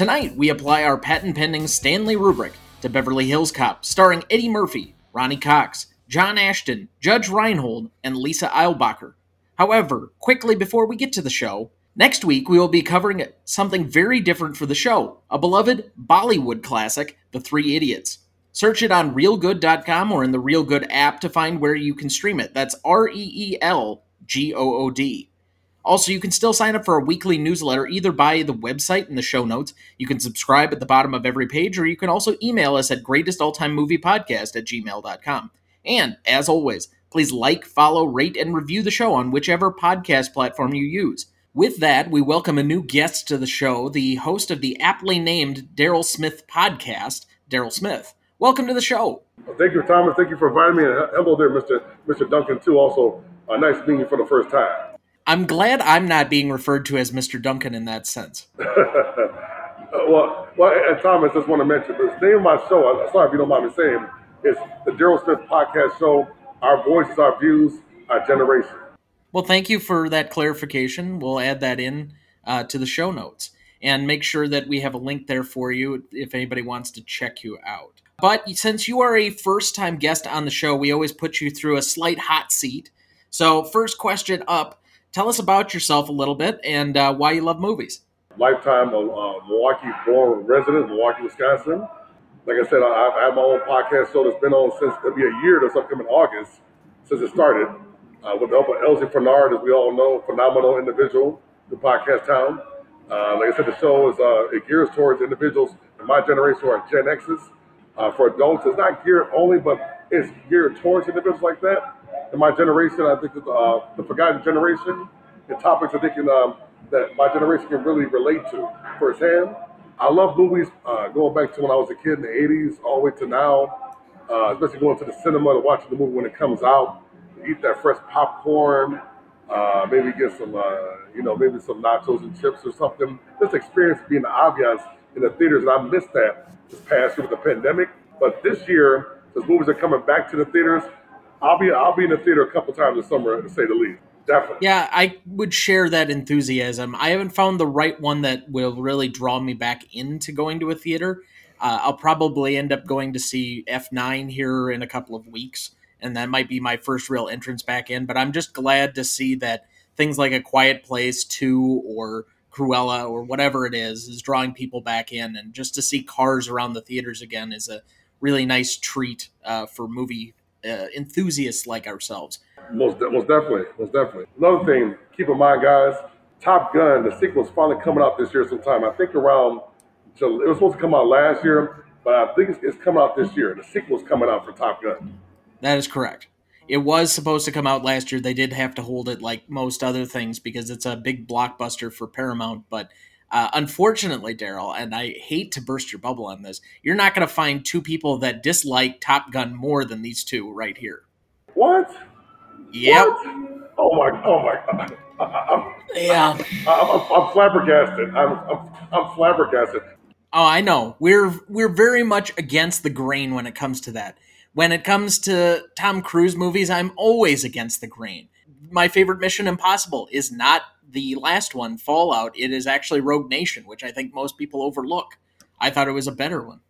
Tonight, we apply our patent pending Stanley rubric to Beverly Hills Cop, starring Eddie Murphy, Ronny Cox, John Ashton, Judge Reinhold, and Lisa Eilbacher. However, quickly before we get to the show, next week we will be covering something very different for the show a beloved Bollywood classic, The Three Idiots. Search it on reelgood.com or in the Reelgood app to find where you can stream it. That's R E E L G O O D. Also, you can still sign up for a weekly newsletter either by the website in the show notes. You can subscribe at the bottom of every page, or you can also email us at greatestalltimemoviepodcast at gmail.com. And as always, please like, follow, rate, and review the show on whichever podcast platform you use. With that, we welcome a new guest to the show, the host of the aptly named Daryl Smith podcast, Daryl Smith. Welcome to the show. Thank you, Thomas. Thank you for inviting me. And hello there, Mr. Mr. Duncan, too. Also, uh, nice meeting you for the first time. I'm glad I'm not being referred to as Mr. Duncan in that sense. well, well, and Thomas, just want to mention the name of my show. I'm sorry if you don't mind me saying, it's the Daryl Smith Podcast Show. Our voices, our views, our generation. Well, thank you for that clarification. We'll add that in uh, to the show notes and make sure that we have a link there for you if anybody wants to check you out. But since you are a first time guest on the show, we always put you through a slight hot seat. So, first question up tell us about yourself a little bit and uh, why you love movies. Lifetime uh, Milwaukee born resident, Milwaukee, Wisconsin. Like I said, I, I have my own podcast show that's been on since it'll be a year this upcoming August since it started. Uh, with the help of Elsie Fernard, as we all know, phenomenal individual, the podcast town. Uh, like I said, the show is uh, it gears towards individuals in my generation who are Gen X's. Uh, for adults, it's not geared only, but it's geared towards individuals like that. In my generation, I think uh, the forgotten generation, the topics I think um, that my generation can really relate to firsthand. I love movies uh, going back to when I was a kid in the 80s, all the way to now, uh, especially going to the cinema to watch the movie when it comes out, eat that fresh popcorn, uh, maybe get some, uh, you know, maybe some nachos and chips or something. This experience being the obvious in the theaters, and I missed that this past year with the pandemic. But this year, since movies are coming back to the theaters, I'll be I'll be in the theater a couple times this summer, to say the least. Definitely. Yeah, I would share that enthusiasm. I haven't found the right one that will really draw me back into going to a theater. Uh, I'll probably end up going to see F9 here in a couple of weeks, and that might be my first real entrance back in. But I'm just glad to see that things like A Quiet Place 2 or Cruella or whatever it is is drawing people back in, and just to see cars around the theaters again is a really nice treat uh, for movie uh, enthusiasts like ourselves. Most, most definitely, most definitely. Another thing, keep in mind, guys, Top Gun, the sequel is finally coming out this year sometime. I think around, so it was supposed to come out last year, but I think it's, it's coming out this year. The sequel is coming out for Top Gun. That is correct. It was supposed to come out last year. They did have to hold it like most other things because it's a big blockbuster for Paramount, but uh, unfortunately, Daryl, and I hate to burst your bubble on this, you're not going to find two people that dislike Top Gun more than these two right here. What? Yep. What? Oh my! Oh my! I'm, yeah. I'm, I'm, I'm flabbergasted. I'm, I'm, I'm flabbergasted. Oh, I know. We're we're very much against the grain when it comes to that. When it comes to Tom Cruise movies, I'm always against the grain. My favorite Mission Impossible is not the last one, Fallout, it is actually Rogue Nation, which I think most people overlook. I thought it was a better one.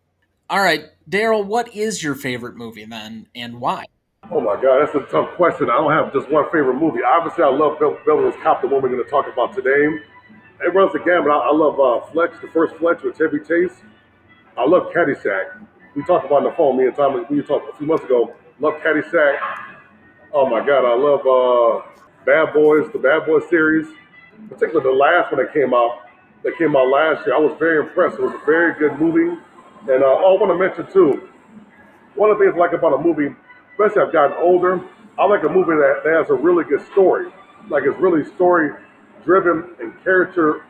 All right, Daryl, what is your favorite movie then, and why? Oh my God, that's a tough question. I don't have just one favorite movie. Obviously, I love Bill Beverly's Cop, the one we're going to talk about today. It runs the gamut. I, love uh, the first Fletch with Chevy Chase. I love Caddyshack. We talked about on the phone, me and Tom, we talked a few months ago. Love Caddyshack. Oh my God, I love uh, Bad Boys, the Bad Boys series particularly the last one that came out, that came out last year, I was very impressed. It was a very good movie. And uh, I want to mention too, one of the things I like about a movie, especially I've gotten older, I like a movie that, that has a really good story. Like it's really story driven and character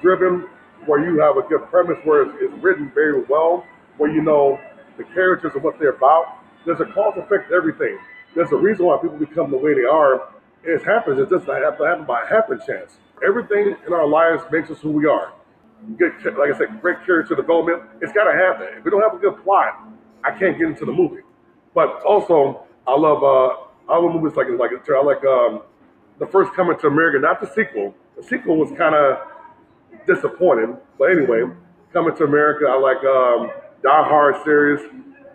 driven where you have a good premise, where it's, it's written very well, where you know the characters and what they're about. There's a cause effect to everything. There's a reason why people become the way they are. It happens. It doesn't have to happen by happen chance. Everything in our lives makes us who we are. Good, like I said, great character development. It's got to happen. If we don't have a good plot, I can't get into the movie. But also, I love uh, I love movies like like I like um, the first Coming to America, not the sequel. The sequel was kind of disappointing, but anyway, Coming to America. I like um, Die Hard series.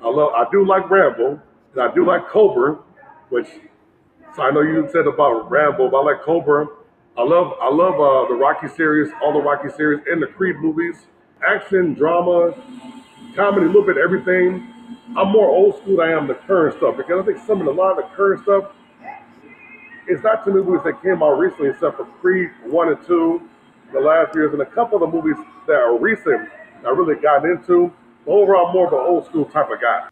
I love I do like Rambo, and I do like Cobra, which so I know you said about Rambo, but I like Cobra. I love I love uh, the Rocky series, all the Rocky series, and the Creed movies. Action, drama, comedy, a little bit of everything. I'm more old school than I am the current stuff because I think some of the, a lot of the current stuff it's not many movies that came out recently except for Creed one and two, the last years, and a couple of the movies that are recent I really got into. But overall, more of an old school type of guy.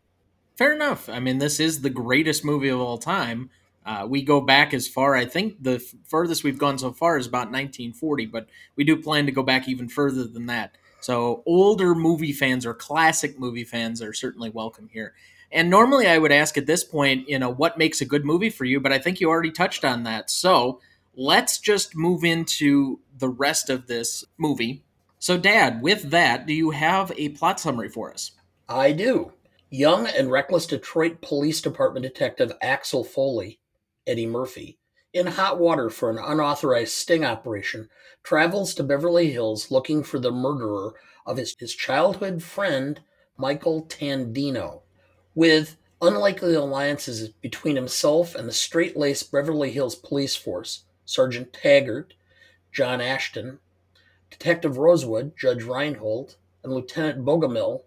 Fair enough. I mean, this is the greatest movie of all time. Uh, we go back as far, I think the furthest we've gone so far is about 1940, but we do plan to go back even further than that. So, older movie fans or classic movie fans are certainly welcome here. And normally I would ask at this point, you know, what makes a good movie for you, but I think you already touched on that. So, let's just move into the rest of this movie. So, Dad, with that, do you have a plot summary for us? I do. Young and reckless Detroit Police Department Detective Axel Foley Eddie Murphy, in hot water for an unauthorized sting operation, travels to Beverly Hills looking for the murderer of his, his childhood friend, Michael Tandino. With unlikely alliances between himself and the straight laced Beverly Hills police force, Sergeant Taggart, John Ashton, Detective Rosewood, Judge Reinhold, and Lieutenant Bogomil,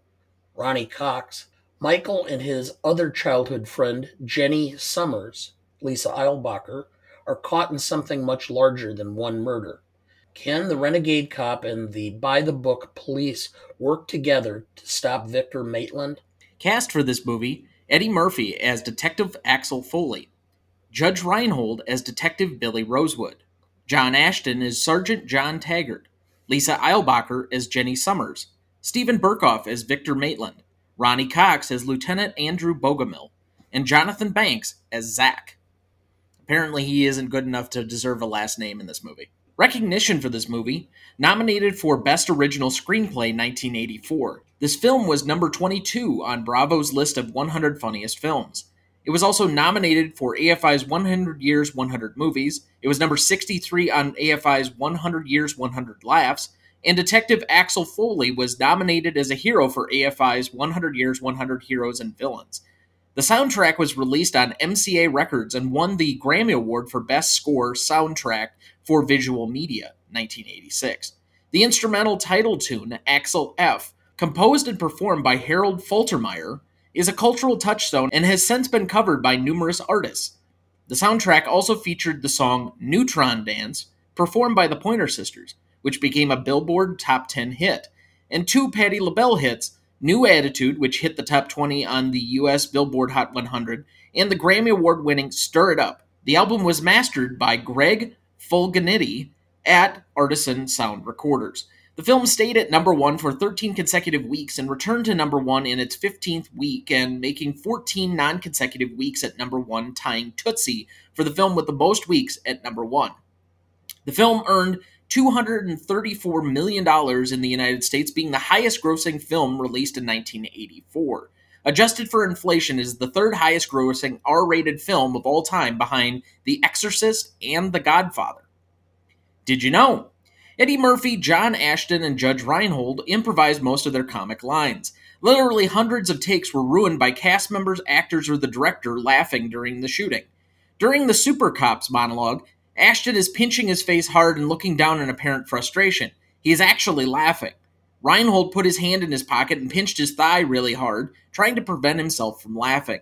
Ronny Cox, Michael and his other childhood friend, Jenny Summers, Lisa Eilbacher, are caught in something much larger than one murder. Can the renegade cop and the by the book police work together to stop Victor Maitland? Cast for this movie Eddie Murphy as Detective Axel Foley, Judge Reinhold as Detective Billy Rosewood, John Ashton as Sergeant John Taggart, Lisa Eilbacher as Jenny Summers, Steven Berkoff as Victor Maitland, Ronny Cox as Lieutenant Andrew Bogomil, and Jonathan Banks as Zach. Apparently, he isn't good enough to deserve a last name in this movie. Recognition for this movie nominated for Best Original Screenplay 1984. This film was number 22 on Bravo's list of 100 funniest films. It was also nominated for AFI's 100 Years 100 Movies. It was number 63 on AFI's 100 Years 100 Laughs. And Detective Axel Foley was nominated as a hero for AFI's 100 Years 100 Heroes and Villains. The soundtrack was released on MCA Records and won the Grammy Award for Best Score Soundtrack for Visual Media, 1986. The instrumental title tune, Axel F., composed and performed by Harold Faltermeyer, is a cultural touchstone and has since been covered by numerous artists. The soundtrack also featured the song Neutron Dance, performed by the Pointer Sisters, which became a Billboard Top 10 hit, and two Patti LaBelle hits, New Attitude, which hit the top 20 on the US Billboard Hot 100, and the Grammy Award winning Stir It Up. The album was mastered by Greg Fulginiti at Artisan Sound Recorders. The film stayed at number one for 13 consecutive weeks and returned to number one in its 15th week and making 14 non consecutive weeks at number one, tying Tootsie for the film with the most weeks at number one. The film earned $234 million in the United States, being the highest grossing film released in 1984. Adjusted for inflation, is the third highest grossing R rated film of all time behind The Exorcist and The Godfather. Did you know? Eddie Murphy, John Ashton, and Judge Reinhold improvised most of their comic lines. Literally hundreds of takes were ruined by cast members, actors, or the director laughing during the shooting. During the Super Cops monologue, Ashton is pinching his face hard and looking down in apparent frustration. He is actually laughing. Reinhold put his hand in his pocket and pinched his thigh really hard, trying to prevent himself from laughing.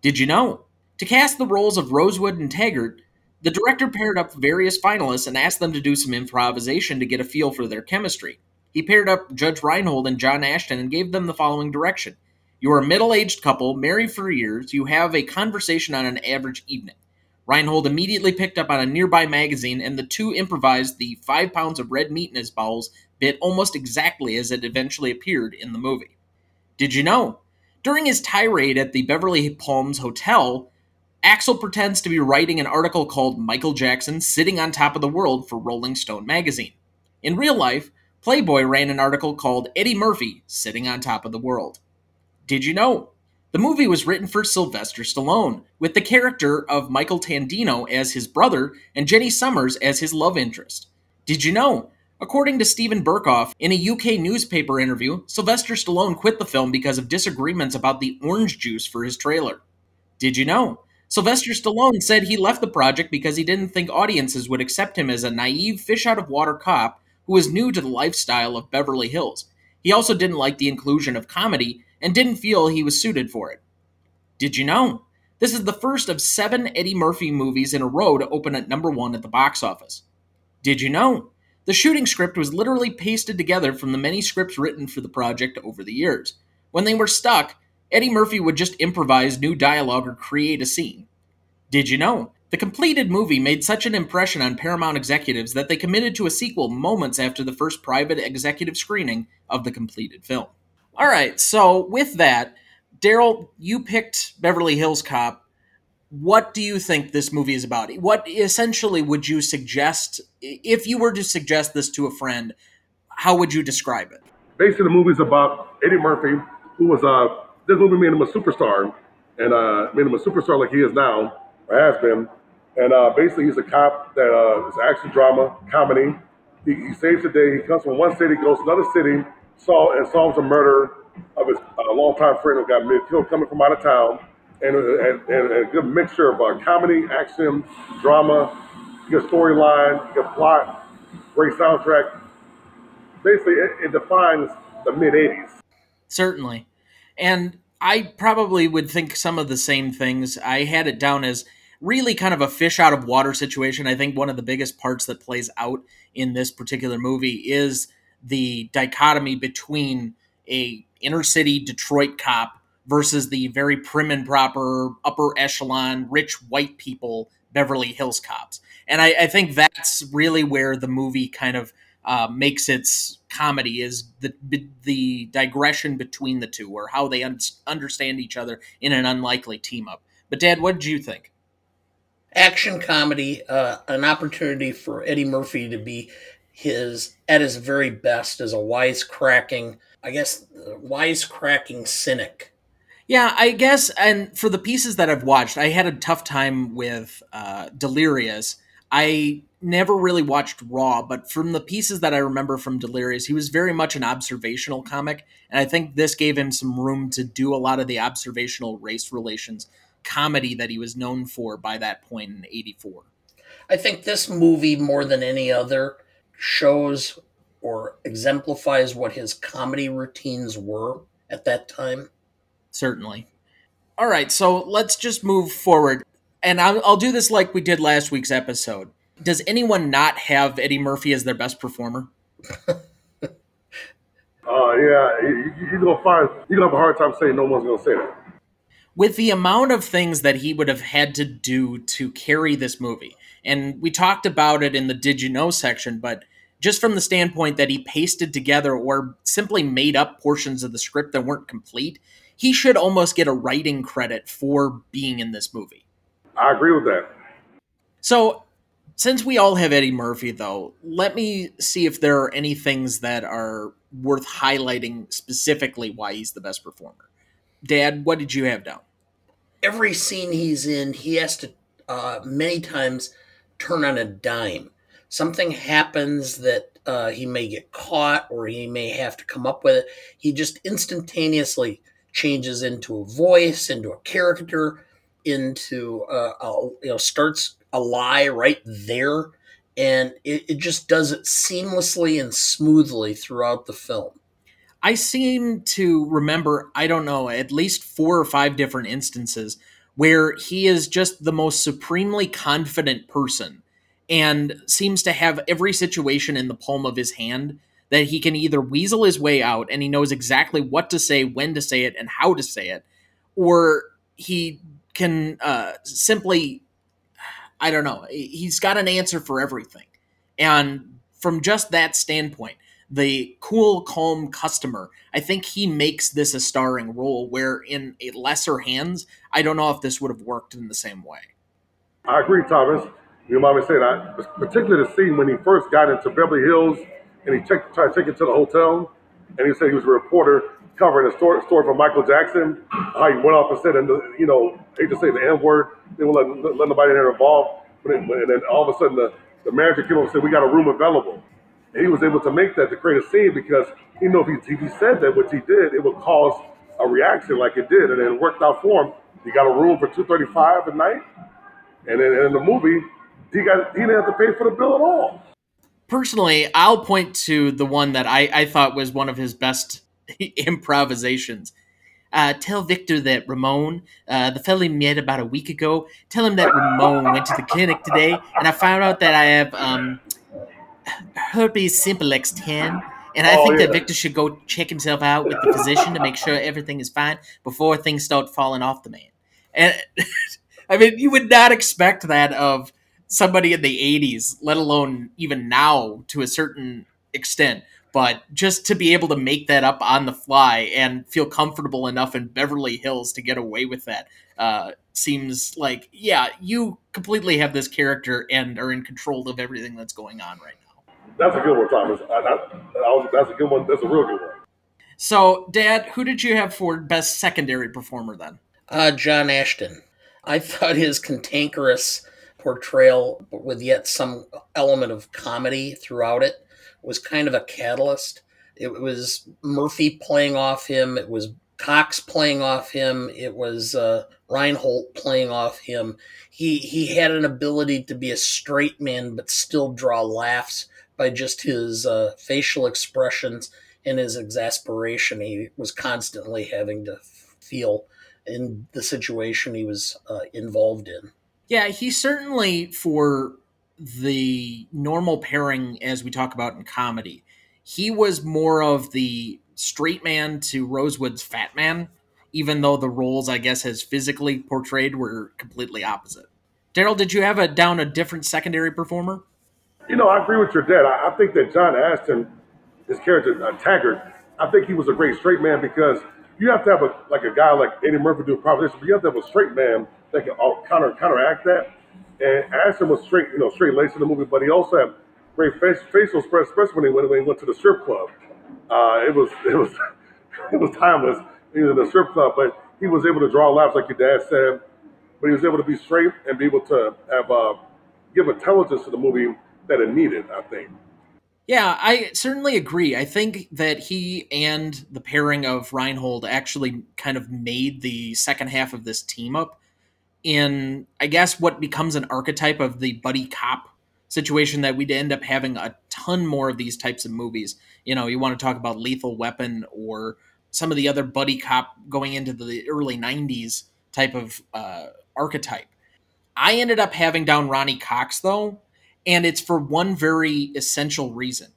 Did you know? To cast the roles of Rosewood and Taggart, the director paired up various finalists and asked them to do some improvisation to get a feel for their chemistry. He paired up Judge Reinhold and John Ashton and gave them the following direction You are a middle aged couple, married for years, you have a conversation on an average evening. Reinhold immediately picked up on a nearby magazine, and the two improvised the five pounds of red meat in his bowels bit almost exactly as it eventually appeared in the movie. Did you know? During his tirade at the Beverly Palms Hotel, Axel pretends to be writing an article called Michael Jackson Sitting on Top of the World for Rolling Stone magazine. In real life, Playboy ran an article called Eddie Murphy Sitting on Top of the World. Did you know? The movie was written for Sylvester Stallone, with the character of Michael Tandino as his brother and Jenny Summers as his love interest. Did you know? According to Steven Berkoff, in a UK newspaper interview, Sylvester Stallone quit the film because of disagreements about the orange juice for his trailer. Did you know? Sylvester Stallone said he left the project because he didn't think audiences would accept him as a naive, fish out of water cop who was new to the lifestyle of Beverly Hills. He also didn't like the inclusion of comedy and didn't feel he was suited for it. Did you know? This is the first of seven Eddie Murphy movies in a row to open at number one at the box office. Did you know? The shooting script was literally pasted together from the many scripts written for the project over the years. When they were stuck, Eddie Murphy would just improvise new dialogue or create a scene. Did you know? The completed movie made such an impression on Paramount executives that they committed to a sequel moments after the first private executive screening of the completed film. All right, so with that, Daryl, you picked Beverly Hills Cop. What do you think this movie is about? What essentially would you suggest if you were to suggest this to a friend? How would you describe it? Basically, the movie's about Eddie Murphy, who was uh this movie made him a superstar, and uh made him a superstar like he is now or has been. And uh, basically, he's a cop that uh, is action drama comedy. He, he saves the day. He comes from one city, goes to another city, saw and solves a murder of his uh, longtime friend who got killed coming from out of town, and, and, and a good mixture of uh, comedy, action, drama, good storyline, good plot, great soundtrack. Basically, it, it defines the mid '80s. Certainly, and I probably would think some of the same things. I had it down as really kind of a fish out of water situation. I think one of the biggest parts that plays out in this particular movie is the dichotomy between a inner city Detroit cop versus the very prim and proper upper echelon rich white people Beverly Hills cops. And I, I think that's really where the movie kind of uh, makes its comedy is the the digression between the two or how they un- understand each other in an unlikely team up. But Dad, what did you think? Action comedy, uh, an opportunity for Eddie Murphy to be his at his very best as a wisecracking, I guess, wisecracking cynic. Yeah, I guess, and for the pieces that I've watched, I had a tough time with uh, Delirious. I never really watched Raw, but from the pieces that I remember from Delirious, he was very much an observational comic, and I think this gave him some room to do a lot of the observational race relations comedy that he was known for by that point in 84. I think this movie, more than any other, shows or exemplifies what his comedy routines were at that time. Certainly. All right, so let's just move forward. And I'll, I'll do this like we did last week's episode. Does anyone not have Eddie Murphy as their best performer? uh, yeah, you, you're gonna find you're gonna have a hard time saying no one's gonna say that. With the amount of things that he would have had to do to carry this movie, and we talked about it in the Did You Know section, but just from the standpoint that he pasted together or simply made up portions of the script that weren't complete, he should almost get a writing credit for being in this movie. I agree with that. So since we all have Eddie Murphy, though, let me see if there are any things that are worth highlighting specifically why he's the best performer. Dad, what did you have down? Every scene he's in, he has to uh, many times turn on a dime. Something happens that uh, he may get caught or he may have to come up with it. He just instantaneously changes into a voice, into a character, into uh, a, you know starts a lie right there, and it, it just does it seamlessly and smoothly throughout the film. I seem to remember, I don't know, at least four or five different instances where he is just the most supremely confident person and seems to have every situation in the palm of his hand that he can either weasel his way out and he knows exactly what to say, when to say it, and how to say it, or he can uh, simply I don't know. He's got an answer for everything. And from just that standpoint, the cool, calm customer, I think he makes this a starring role where in a lesser hands, I don't know if this would have worked in the same way. I agree, Thomas. You mind me saying that? Particularly the scene when he first got into Beverly Hills and he checked, tried to take it to the hotel, and he said he was a reporter covering a story, story for Michael Jackson. How he went off and said, and you know, hate to say the N word, they won't let, let nobody in there involved. But it, and then all of a sudden, the, the manager came up and said, "We got a room available." And he was able to make that to create a scene because he knew if he, if he said that, which he did, it would cause a reaction like it did, and it worked out for him. He got a room for two thirty five at night, and then in the movie, he got he didn't have to pay for the bill at all. Personally, I'll point to the one that I, I thought was one of his best improvisations. Uh, tell Victor that Ramon, uh, the fellow he met about a week ago, tell him that Ramon went to the clinic today, and I found out that I have um, herpes simplex 10. And I oh, think yeah. that Victor should go check himself out with the physician to make sure everything is fine before things start falling off the man. And I mean, you would not expect that of somebody in the 80s, let alone even now to a certain extent. But just to be able to make that up on the fly and feel comfortable enough in Beverly Hills to get away with that uh, seems like, yeah, you completely have this character and are in control of everything that's going on right now. That's a good one, Thomas. I, I, I that's a good one. That's a real good one. So, Dad, who did you have for best secondary performer then? Uh, John Ashton. I thought his cantankerous portrayal, but with yet some element of comedy throughout it, was kind of a catalyst. It was Murphy playing off him. It was Cox playing off him. It was uh, Reinhold playing off him. He he had an ability to be a straight man, but still draw laughs by just his uh, facial expressions and his exasperation he was constantly having to feel in the situation he was uh, involved in. Yeah, he certainly for the normal pairing as we talk about in comedy. He was more of the straight man to Rosewood's fat man, even though the roles I guess as physically portrayed were completely opposite. Daryl, did you have a down a different secondary performer? You know, I agree with your dad. I, I think that John Ashton, his character uh, Taggart, I think he was a great straight man because you have to have a like a guy like Eddie Murphy do a proposition, but you have to have a straight man that can counter counteract that. And Ashton was straight, you know, straight laced in the movie, but he also had great face, facial especially when he, went when he went to the strip club. Uh, it was it was it was timeless. He was in the strip club, but he was able to draw laughs, like your dad said. But he was able to be straight and be able to have uh, give intelligence to the movie that it needed. I think. Yeah, I certainly agree. I think that he and the pairing of Reinhold actually kind of made the second half of this team up in, I guess, what becomes an archetype of the buddy cop situation that we'd end up having a ton more of these types of movies. You know, you want to talk about Lethal Weapon or some of the other buddy cop going into the early 90s type of uh, archetype. I ended up having down Ronny Cox, though, and it's for one very essential reason.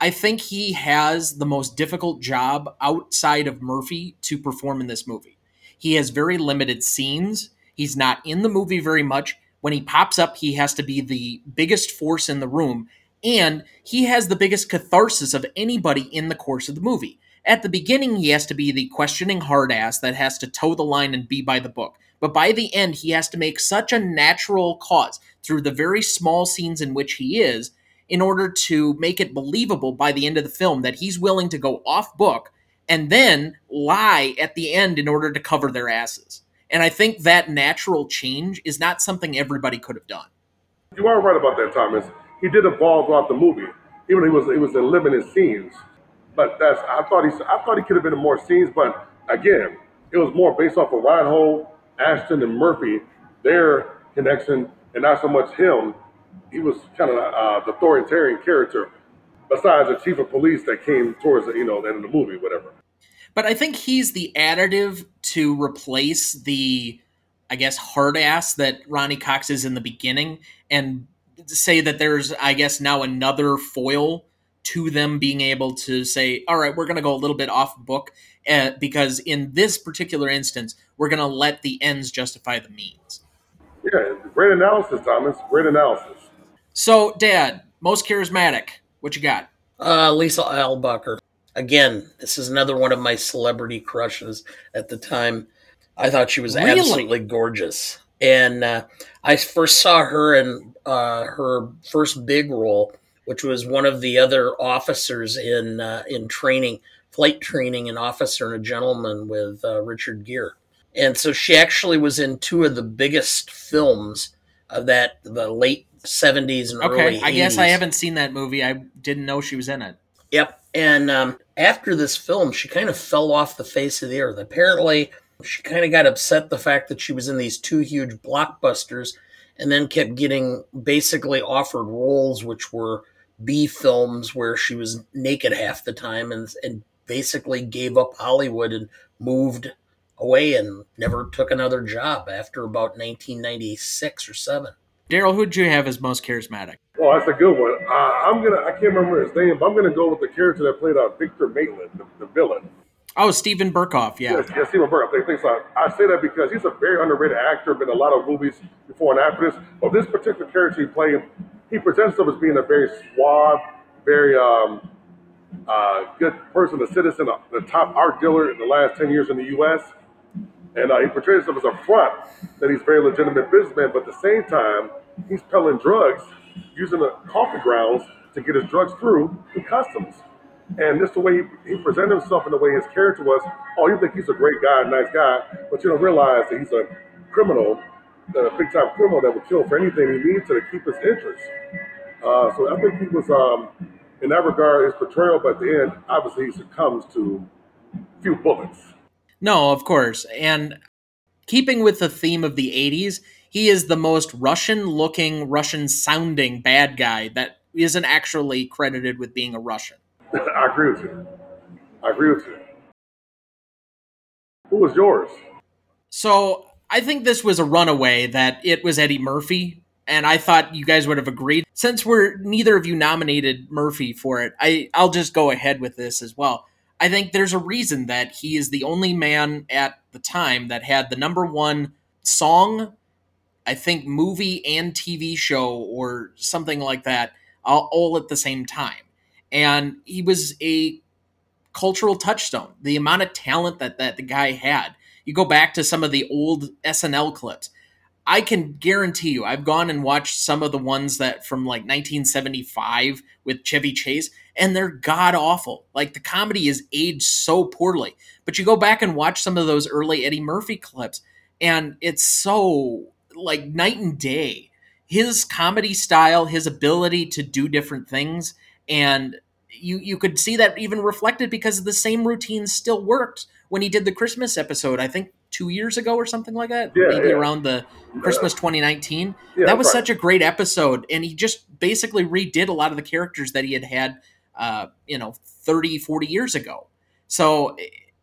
I think he has the most difficult job outside of Murphy to perform in this movie. He has very limited scenes. He's not in the movie very much. When he pops up, he has to be the biggest force in the room, and he has the biggest catharsis of anybody in the course of the movie. At the beginning, he has to be the questioning hard ass that has to toe the line and be by the book. But by the end, he has to make such a natural cause through the very small scenes in which he is in order to make it believable by the end of the film that he's willing to go off book and then lie at the end in order to cover their asses. And I think that natural change is not something everybody could have done. You are right about that, Thomas. He did evolve throughout the movie, even though he was he was in limited scenes. But that's I thought he I thought he could have been in more scenes. But again, it was more based off of Reinhold, Ashton, and Murphy, their connection and not so much him. He was kind of uh, the authoritarian character, besides the chief of police that came towards the, you know the end of the movie, whatever. But I think he's the additive to replace the, I guess, hard ass that Ronny Cox is in the beginning, and say that there's, I guess, now another foil to them being able to say, all right, we're going to go a little bit off book uh, because in this particular instance, we're going to let the ends justify the means. Yeah, Great analysis, Thomas. Great analysis. So, Dad, most charismatic. What you got? Uh, Lisa Eilbacher. Again, this is another one of my celebrity crushes at the time. I thought she was Really? absolutely gorgeous. And uh, I first saw her in uh, her first big role, which was one of the other officers in uh, in training, flight training, an officer and a gentleman with uh, Richard Gere. And so she actually was in two of the biggest films of that the late 70s and Okay, early I guess I haven't seen that movie. I didn't know she was in it. Yep. And um, after this film, she kind of fell off the face of the earth. Apparently, she kind of got upset the fact that she was in these two huge blockbusters and then kept getting basically offered roles which were B films where she was naked half the time and, and basically gave up Hollywood and moved away and never took another job after about 1996 or 7. Daryl, who'd you have as most charismatic? Oh, that's a good one. Uh, I'm gonna. I can't remember his name, but I'm gonna go with the character that played uh, Victor Maitland, the, the villain. Oh, Steven Berkoff. Yeah. Yes, yes, Stephen Burke. I think so. I say that because he's a very underrated actor. Been in a lot of movies before and after this. But this particular character he played, he presents himself as being a very suave, very um, uh, good person, a citizen, uh, the top art dealer in the last ten years in the U.S. And uh, he portrays himself as a front that he's a very legitimate businessman, but at the same time, he's peddling drugs using the coffee grounds to get his drugs through the customs. And just the way he, he presented himself and the way his character was, oh, you think he's a great guy, nice guy, but you don't realize that he's a criminal, a big time criminal that would kill for anything he needs to keep his interests. Uh, so I think he was, um, in that regard, his portrayal, but at the end, obviously, he succumbs to a few bullets. No, of course. And keeping with the theme of the 80s, he is the most Russian looking, Russian sounding bad guy that isn't actually credited with being a Russian. I agree with you. I agree with you. Who was yours? So I think this was a runaway that it was Eddie Murphy, and I thought you guys would have agreed. Since we're neither of you nominated Murphy for it, I, I'll just go ahead with this as well. I think there's a reason that he is the only man at the time that had the number one song, I think movie and TV show or something like that, all, all at the same time. And he was a cultural touchstone. The amount of talent that, that the guy had. You go back to some of the old SNL clips. I can guarantee you, I've gone and watched some of the ones that from like 1975 with Chevy Chase, and they're god awful. Like the comedy is aged so poorly. But you go back and watch some of those early Eddie Murphy clips, and it's so like night and day. His comedy style, his ability to do different things, and you you could see that even reflected because the same routine still worked when he did the Christmas episode. I think two years ago or something like that, Yeah, maybe yeah. around the Christmas 2019. Yeah, that was right. such a great episode, and he just basically redid a lot of the characters that he had had, uh, you know, 30, 40 years ago. So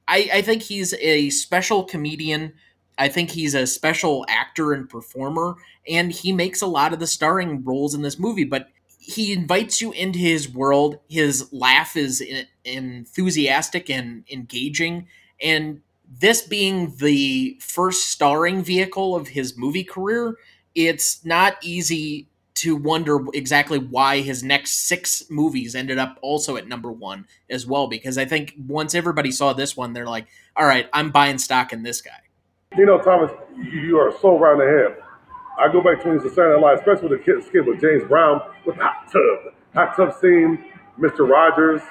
I, I think he's a special comedian. I think he's a special actor and performer, and he makes a lot of the starring roles in this movie. But he invites you into his world. His laugh is enthusiastic and engaging, and this being the first starring vehicle of his movie career, it's not easy to wonder exactly why his next six movies ended up also at number one as well. Because I think once everybody saw this one, they're like, all right, I'm buying stock in this guy. You know, Thomas, you, are so in the head. I go back to when he a Saturday Night Live, especially with the kid skit with James Brown with Hot Tub. Hot Tub scene, Mr. Rogers,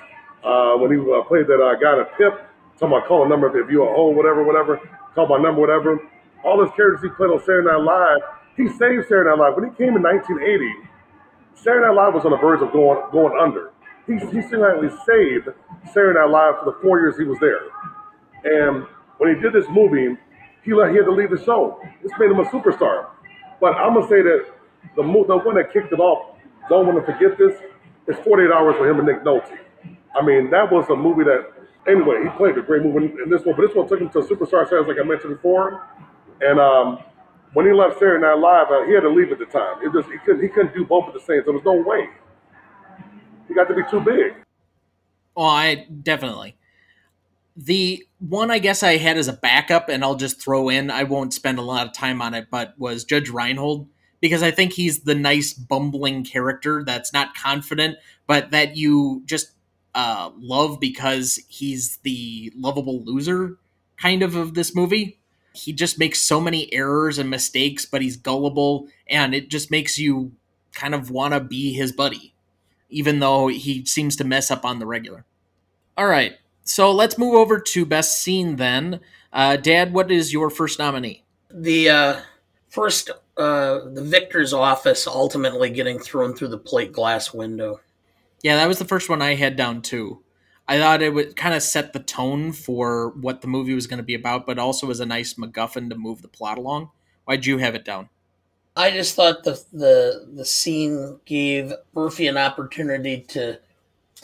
uh, when he uh, played that uh, guy in a pip, talking about call a number if you're a hole, whatever, whatever, call my number, whatever. All those characters he played on Saturday Night Live, he saved Saturday Night Live. When he came in 1980, Saturday Night Live was on the verge of going going under. He, he single-handedly saved Saturday Night Live for the four years he was there. And when he did this movie, he he had to leave the show. This made him a superstar. But I'm gonna say that the the one that kicked it off, don't want to forget this, is 48 Hours with him and Nick Nolte. I mean, that was a movie that. Anyway, he played a great movie in this one, but this one took him to superstar status, like I mentioned before. And um, when he left Saturday Night Live, uh, he had to leave at the time. It just he couldn't he couldn't do both at the same. time. There was no way. He got to be too big. Oh, I definitely. The one I guess I had as a backup, and I'll just throw in, I won't spend a lot of time on it, but was Judge Reinhold. because I think he's the nice bumbling character that's not confident, but that you just uh, love because he's the lovable loser kind of of this movie. He just makes so many errors and mistakes, but he's gullible, and it just makes you kind of want to be his buddy, even though he seems to mess up on the regular. All right, so let's move over to best scene then. Uh, Dad, what is your first nominee? The uh, first, uh, the victor's office ultimately getting thrown through the plate glass window. Yeah, that was the first one I had down too. I thought it would kind of set the tone for what the movie was going to be about, but also was a nice MacGuffin to move the plot along. Why'd you have it down? I just thought the the the scene gave Murphy an opportunity to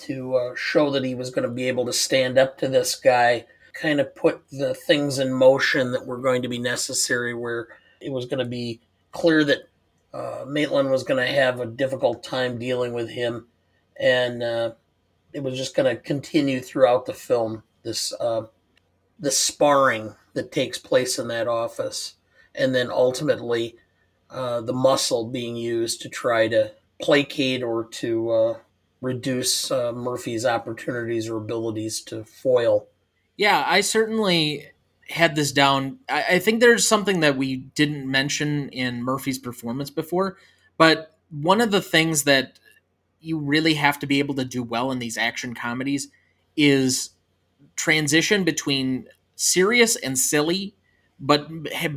to uh, show that he was going to be able to stand up to this guy, kind of put the things in motion that were going to be necessary, where it was going to be clear that uh, Maitland was going to have a difficult time dealing with him, and uh, it was just going to continue throughout the film. This uh, the sparring that takes place in that office, and then ultimately uh, the muscle being used to try to placate or to uh, reduce uh, Murphy's opportunities or abilities to foil. Yeah, I certainly had this down. I, I think there's something that we didn't mention in Murphy's performance before, but one of the things that you really have to be able to do well in these action comedies is transition between serious and silly, but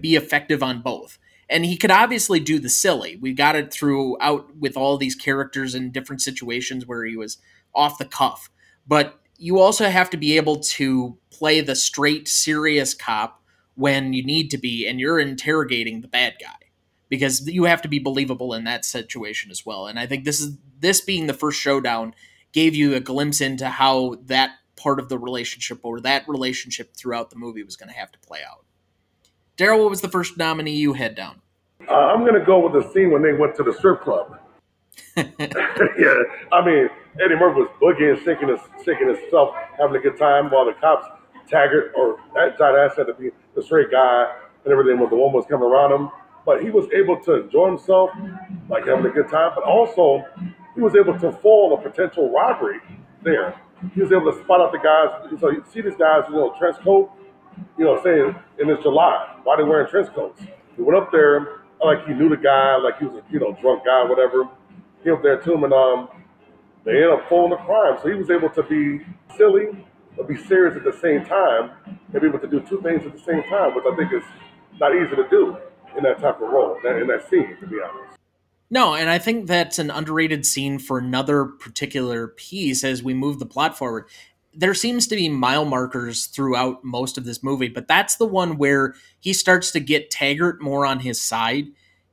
be effective on both. And he could obviously do the silly. We got it throughout with all these characters in different situations where he was off the cuff. But you also have to be able to play the straight, serious cop when you need to be, and you're interrogating the bad guy because you have to be believable in that situation as well. And I think this is this being the first showdown gave you a glimpse into how that part of the relationship or that relationship throughout the movie was going to have to play out. Daryl, what was the first nominee you had down? Uh, I'm going to go with the scene when they went to the strip club. yeah, I mean, Eddie Murphy was boogieing, shaking, his, shaking himself, having a good time, while the cops, Taggart, or that John Ash had to be the straight guy and everything, when the woman was coming around him. But he was able to enjoy himself, like having a good time, but also he was able to foil a potential robbery there. He was able to spot out the guys. So you see these guys, you know, trench coat, you know, saying, and it's July. Why they wearing trench coats? He went up there like he knew the guy, like he was a you know drunk guy, whatever. He up there to him, and um, they ended up foiling the crime. So he was able to be silly but be serious at the same time, and be able to do two things at the same time, which I think is not easy to do in that type of role, in that scene, to be honest. No, and I think that's an underrated scene for another particular piece as we move the plot forward there seems to be mile markers throughout most of this movie, but that's the one where he starts to get Taggart more on his side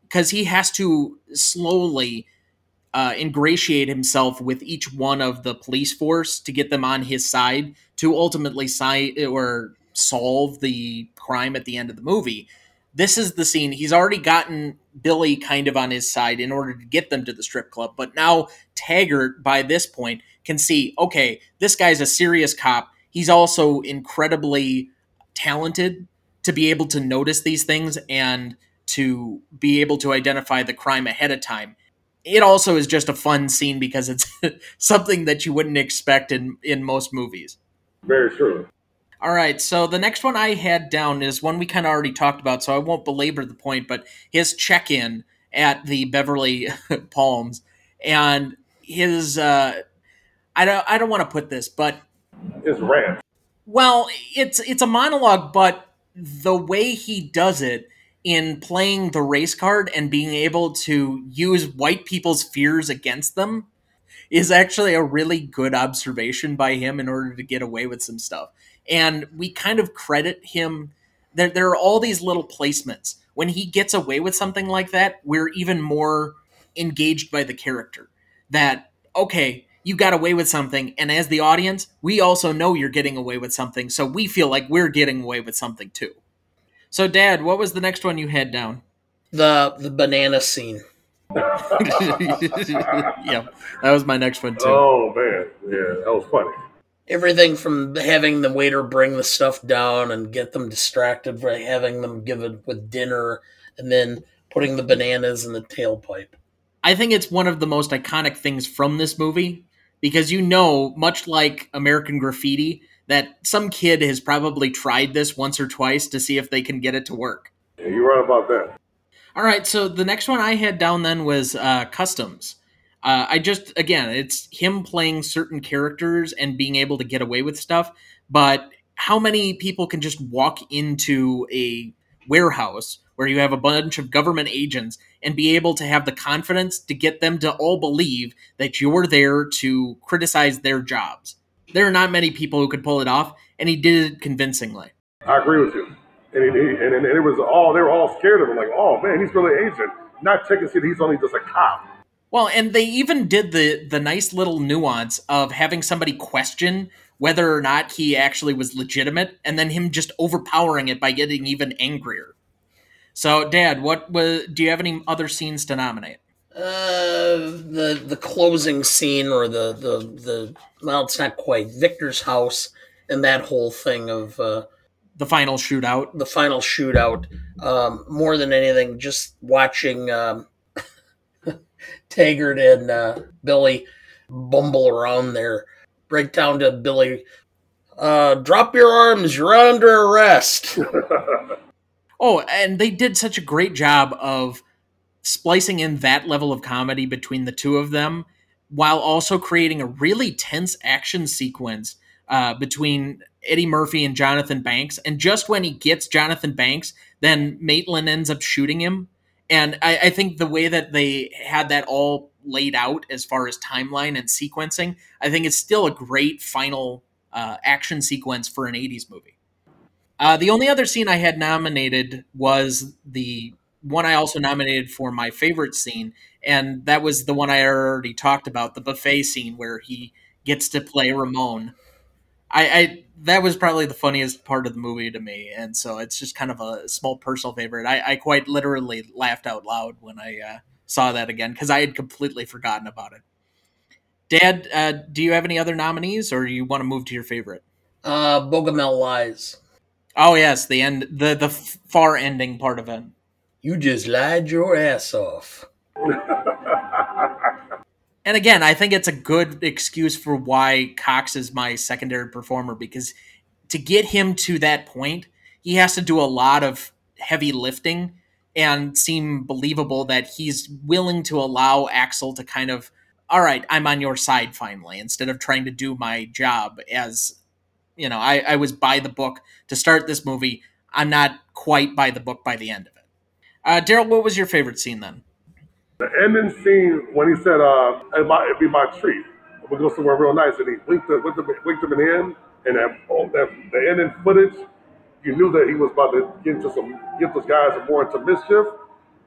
because he has to slowly uh, ingratiate himself with each one of the police force to get them on his side to ultimately or solve the crime at the end of the movie. This is the scene. He's already gotten Billy kind of on his side in order to get them to the strip club, but now Taggart, by this point, can see, okay, this guy's a serious cop. He's also incredibly talented to be able to notice these things and to be able to identify the crime ahead of time. It also is just a fun scene because it's something that you wouldn't expect in, in most movies. Very true. All right, so the next one I had down is one we kind of already talked about, so I won't belabor the point, but his check in at the Beverly Palms and his uh, I don't I don't want to put this, but it's rant. Well, it's it's a monologue, but the way he does it in playing the race card and being able to use white people's fears against them is actually a really good observation by him in order to get away with some stuff. And we kind of credit him. There, there are all these little placements. When he gets away with something like that, we're even more engaged by the character. That, okay, you got away with something. And as the audience we also know you're getting away with something. So we feel like we're getting away with something too. So dad what was the next one you had down? The the banana scene. Yeah that was my next one too. Oh man. Yeah that was funny. Everything from having the waiter bring the stuff down and get them distracted by having them give it with dinner and then putting the bananas in the tailpipe. I think it's one of the most iconic things from this movie because you know, much like American Graffiti, that some kid has probably tried this once or twice to see if they can get it to work. Yeah, you're right about that. All right, so the next one I had down then was uh, Customs. Uh, I just, again, it's him playing certain characters and being able to get away with stuff, but how many people can just walk into a warehouse where you have a bunch of government agents and be able to have the confidence to get them to all believe that you're there to criticize their jobs. There are not many people who could pull it off, and he did it convincingly. I agree with you. And, it, and, and it was all, they were all scared of him, like, oh man, he's really an agent. Not checking shit, he's only just a cop. Well, and they even did the the nice little nuance of having somebody question whether or not he actually was legitimate, and then him just overpowering it by getting even angrier. So, Dad, what was? Do you have any other scenes to nominate? Uh, the the closing scene or the the the well, it's not quite Victor's house and that whole thing of uh, the final shootout. The final shootout. Um, more than anything, just watching um, Taggart and uh, Billy bumble around there, break down to Billy. Uh, drop your arms. You're under arrest. Oh, and they did such a great job of splicing in that level of comedy between the two of them while also creating a really tense action sequence uh, between Eddie Murphy and Jonathan Banks. And just when he gets Jonathan Banks, then Maitland ends up shooting him. And I, I think the way that they had that all laid out as far as timeline and sequencing, I think it's still a great final uh, action sequence for an 80s movie. Uh, the only other scene I had nominated was the one I also nominated for my favorite scene, and that was the one I already talked about, the buffet scene where he gets to play Ramon. I, I that was probably the funniest part of the movie to me, and so it's just kind of a small personal favorite. I, I quite literally laughed out loud when I uh, saw that again because I had completely forgotten about it. Dad, uh, do you have any other nominees, or you want to move to your favorite? Uh, Bogomil lies. Oh yes, the end, the the far ending part of it. You just lied your ass off. and again, I think it's a good excuse for why Cox is my secondary performer because to get him to that point, he has to do a lot of heavy lifting and seem believable that he's willing to allow Axel to kind of, all right, I'm on your side finally, instead of trying to do my job as you know, I, I was by the book to start this movie. I'm not quite by the book by the end of it. Uh, Daryl, what was your favorite scene then? The ending scene when he said, uh, it might it'd be my treat. We'll go somewhere real nice. And he winked, the, winked, the, winked him in. And that, oh, that, the ending footage, you knew that he was about to get into some, get those guys more into mischief.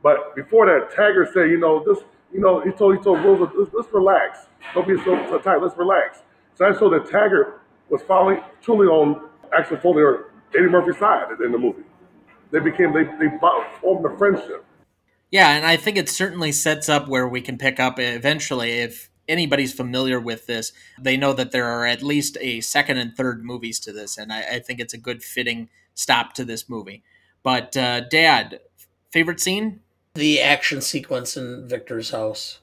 But before that, Taggart said, you know, this, you know, he told, he told Rosa, let's, let's relax. Don't be so, so tight. Let's relax. So I saw that Taggart was following truly on actually fully on Eddie Murphy's side in the movie. They became they they formed a friendship. Yeah, and I think it certainly sets up where we can pick up eventually if anybody's familiar with this, they know that there are at least a second and third movies to this, and I, I think it's a good fitting stop to this movie. But uh, Dad, favorite scene? The action sequence in Victor's house.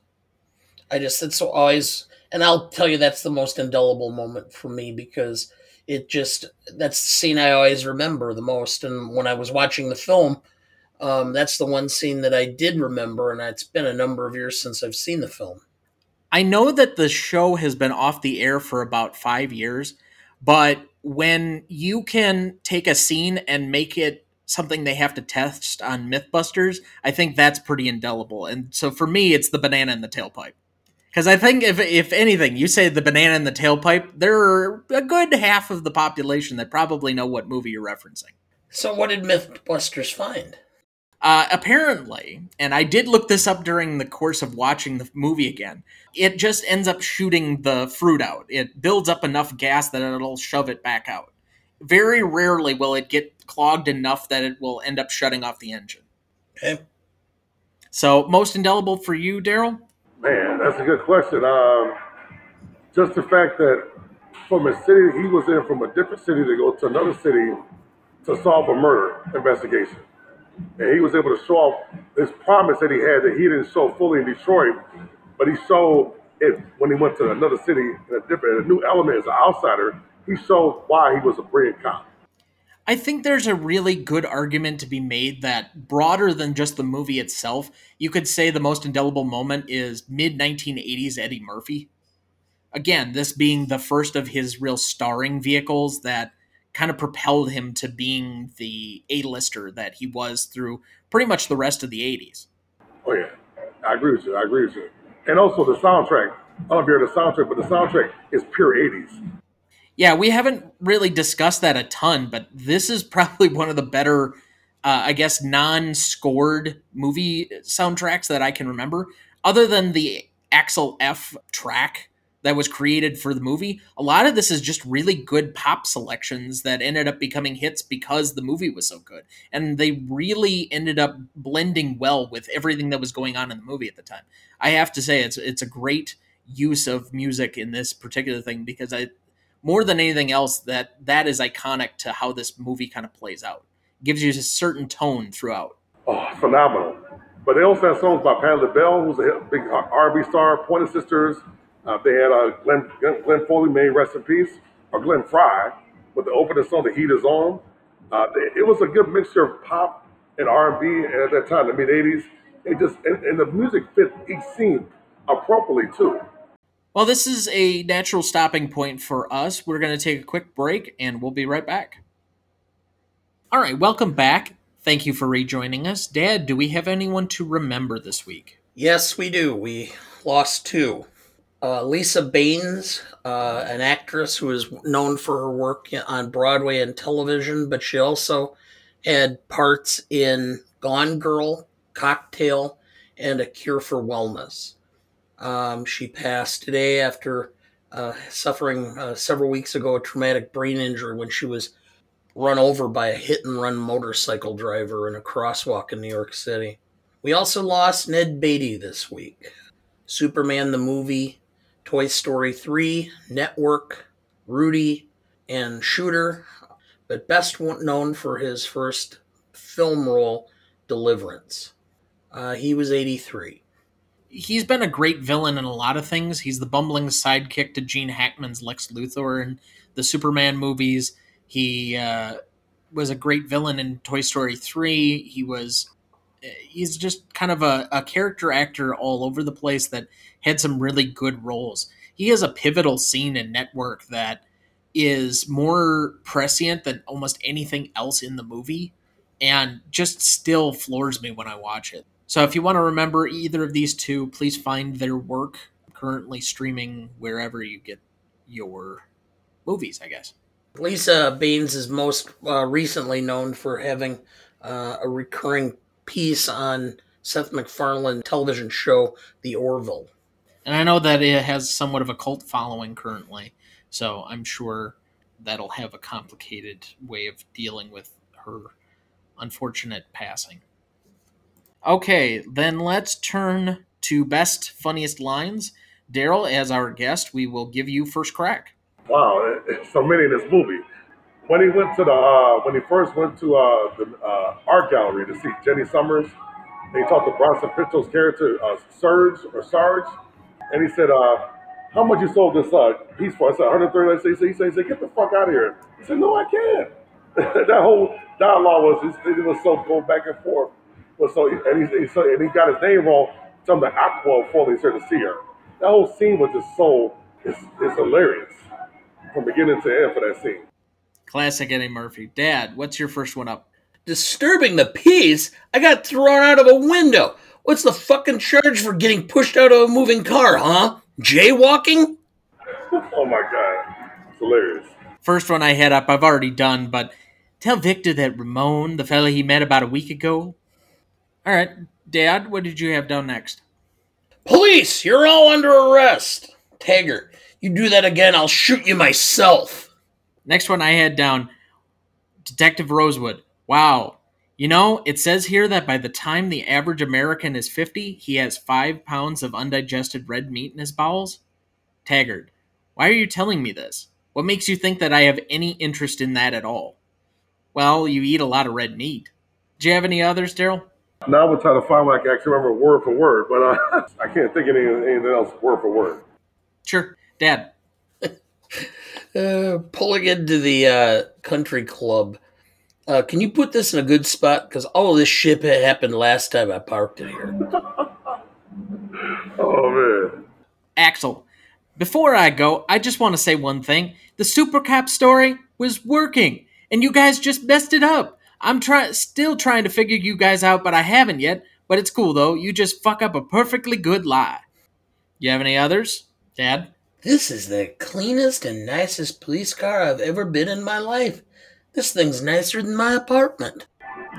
I just it's always and I'll tell you that's the most indelible moment for me because it just that's the scene I always remember the most. And when I was watching the film, um, that's the one scene that I did remember, and it's been a number of years since I've seen the film. I know that the show has been off the air for about five years, but when you can take a scene and make it something they have to test on Mythbusters, I think that's pretty indelible. And so for me, it's the banana in the tailpipe. Because I think if if anything, you say the banana in the tailpipe, there are a good half of the population that probably know what movie you're referencing. So, what did MythBusters find? Uh, apparently, and I did look this up during the course of watching the movie again, it just ends up shooting the fruit out. It builds up enough gas that it'll shove it back out. Very rarely will it get clogged enough that it will end up shutting off the engine. Okay. So, most indelible for you, Daryl? Man, that's a good question. Um, just the fact that from a city he was in, from a different city to go to another city to solve a murder investigation. and he was able to show off this promise that he had that he didn't show fully in Detroit, but he showed it when he went to another city in a different, a new element as an outsider. He showed why he was a brilliant cop. I think there's a really good argument to be made that broader than just the movie itself, you could say the most indelible moment is mid 1980s Eddie Murphy. Again, this being the first of his real starring vehicles that kind of propelled him to being the A-lister that he was through pretty much the rest of the 80s. Oh yeah, I agree with you. I agree with you. And also the soundtrack. I don't know if you heard the soundtrack, but the soundtrack is pure 80s. Yeah, we haven't really discussed that a ton, but this is probably one of the better, uh, I guess, non-scored movie soundtracks that I can remember. Other than the Axel F track that was created for the movie, a lot of this is just really good pop selections that ended up becoming hits because the movie was so good. And they really ended up blending well with everything that was going on in the movie at the time. I have to say it's it's a great use of music in this particular thing because I more than anything else that that is iconic to how this movie kind of plays out. It gives you a certain tone throughout. Oh, phenomenal. But they also have songs by Patti LaBelle, who's a big R&B star, Pointer Sisters, uh, they had uh, Glenn, Glenn Foley, may rest in peace, or Glenn Frey, with the opening song, "The Heat Is On." Uh, it was a good mixture of pop and R&B at that time, the mid '80s. It just and, and the music fit each scene appropriately too. Well, this is a natural stopping point for us. We're going to take a quick break, and we'll be right back. All right, welcome back. Thank you for rejoining us, Dad. Do we have anyone to remember this week? Yes, we do. We lost two. Uh, Lisa Banes, uh, an actress who is known for her work on Broadway and television, but she also had parts in Gone Girl, Cocktail, and A Cure for Wellness. Um, she passed today after uh, suffering uh, several weeks ago a traumatic brain injury when she was run over by a hit and run motorcycle driver in a crosswalk in New York City. We also lost Ned Beatty this week. Superman the movie Toy Story 3, Network, Rudy, and Shooter, but best known for his first film role, Deliverance. Uh, he was 83. He's been a great villain in a lot of things. He's the bumbling sidekick to Gene Hackman's Lex Luthor in the Superman movies. He uh, was a great villain in Toy Story 3. He was he's just kind of a, a character actor all over the place that had some really good roles. He has a pivotal scene in Network that is more prescient than almost anything else in the movie and just still floors me when I watch it. So if you want to remember either of these two, please find their work currently streaming wherever you get your movies, I guess. Lisa Banes is most uh, recently known for having uh, a recurring piece on Seth MacFarlane television show The Orville. And I know that it has somewhat of a cult following currently, so I'm sure that'll have a complicated way of dealing with her unfortunate passing. Okay, then let's turn to best funniest lines. Daryl, as our guest, we will give you first crack. Wow, so many in this movie. When he went to the, uh, when he first went to uh, the uh, art gallery to see Jenny Summers, he talked to Bronson Pinchot's character, uh, Serge or Sarge, and he said, uh, "How much you sold this uh, piece for?" I said, "130." He said, he said, he said, "Get the fuck out of here." He said, "No, I can't." that whole dialogue was it was so going back and forth. But so and he, he so, and he got his name wrong. Some of the Aqua to see her. That whole scene was just so it's, it's hilarious from beginning to end for that scene. Classic Eddie Murphy. Dad, what's your first one up? Disturbing the peace? I got thrown out of a window. What's the fucking charge for getting pushed out of a moving car, huh? Jaywalking? oh my god. It's hilarious. First one I had up, I've already done, but tell Victor that Ramon, the fella he met about a week ago. All right, Dad, what did you have down next? Police, you're all under arrest. Taggart, you do that again, I'll shoot you myself. Next one I had down Detective Rosewood. Wow, you know, it says here that by the time the average American is 50, he has five pounds of undigested red meat in his bowels. Taggart, why are you telling me this? What makes you think that I have any interest in that at all? Well, you eat a lot of red meat. Do you have any others, Daryl? Now I'm trying to find one I can actually remember word for word, but uh, I can't think of anything, anything else word for word. Sure. Dad. uh, pulling into the uh, country club. Uh, can you put this in a good spot? Because all of this shit happened last time I parked in here. oh, man. Axel, before I go, I just want to say one thing. The Super Cop story was working, and you guys just messed it up. I'm trying, still trying to figure you guys out, but I haven't yet. But it's cool though. You just fuck up a perfectly good lie. You have any others, Dad? This is the cleanest and nicest police car I've ever been in my life. This thing's nicer than my apartment.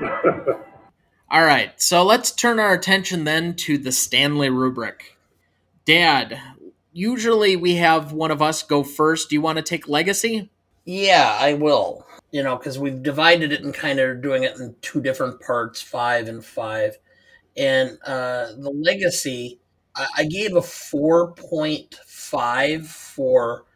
All right, so let's turn our attention then to the Stanley rubric. Dad, usually we have one of us go first. Do you want to take legacy? Yeah, I will you know, because we've divided it and kind of doing it in two different parts, five and five. And uh, the legacy, I, I gave a 4.5 for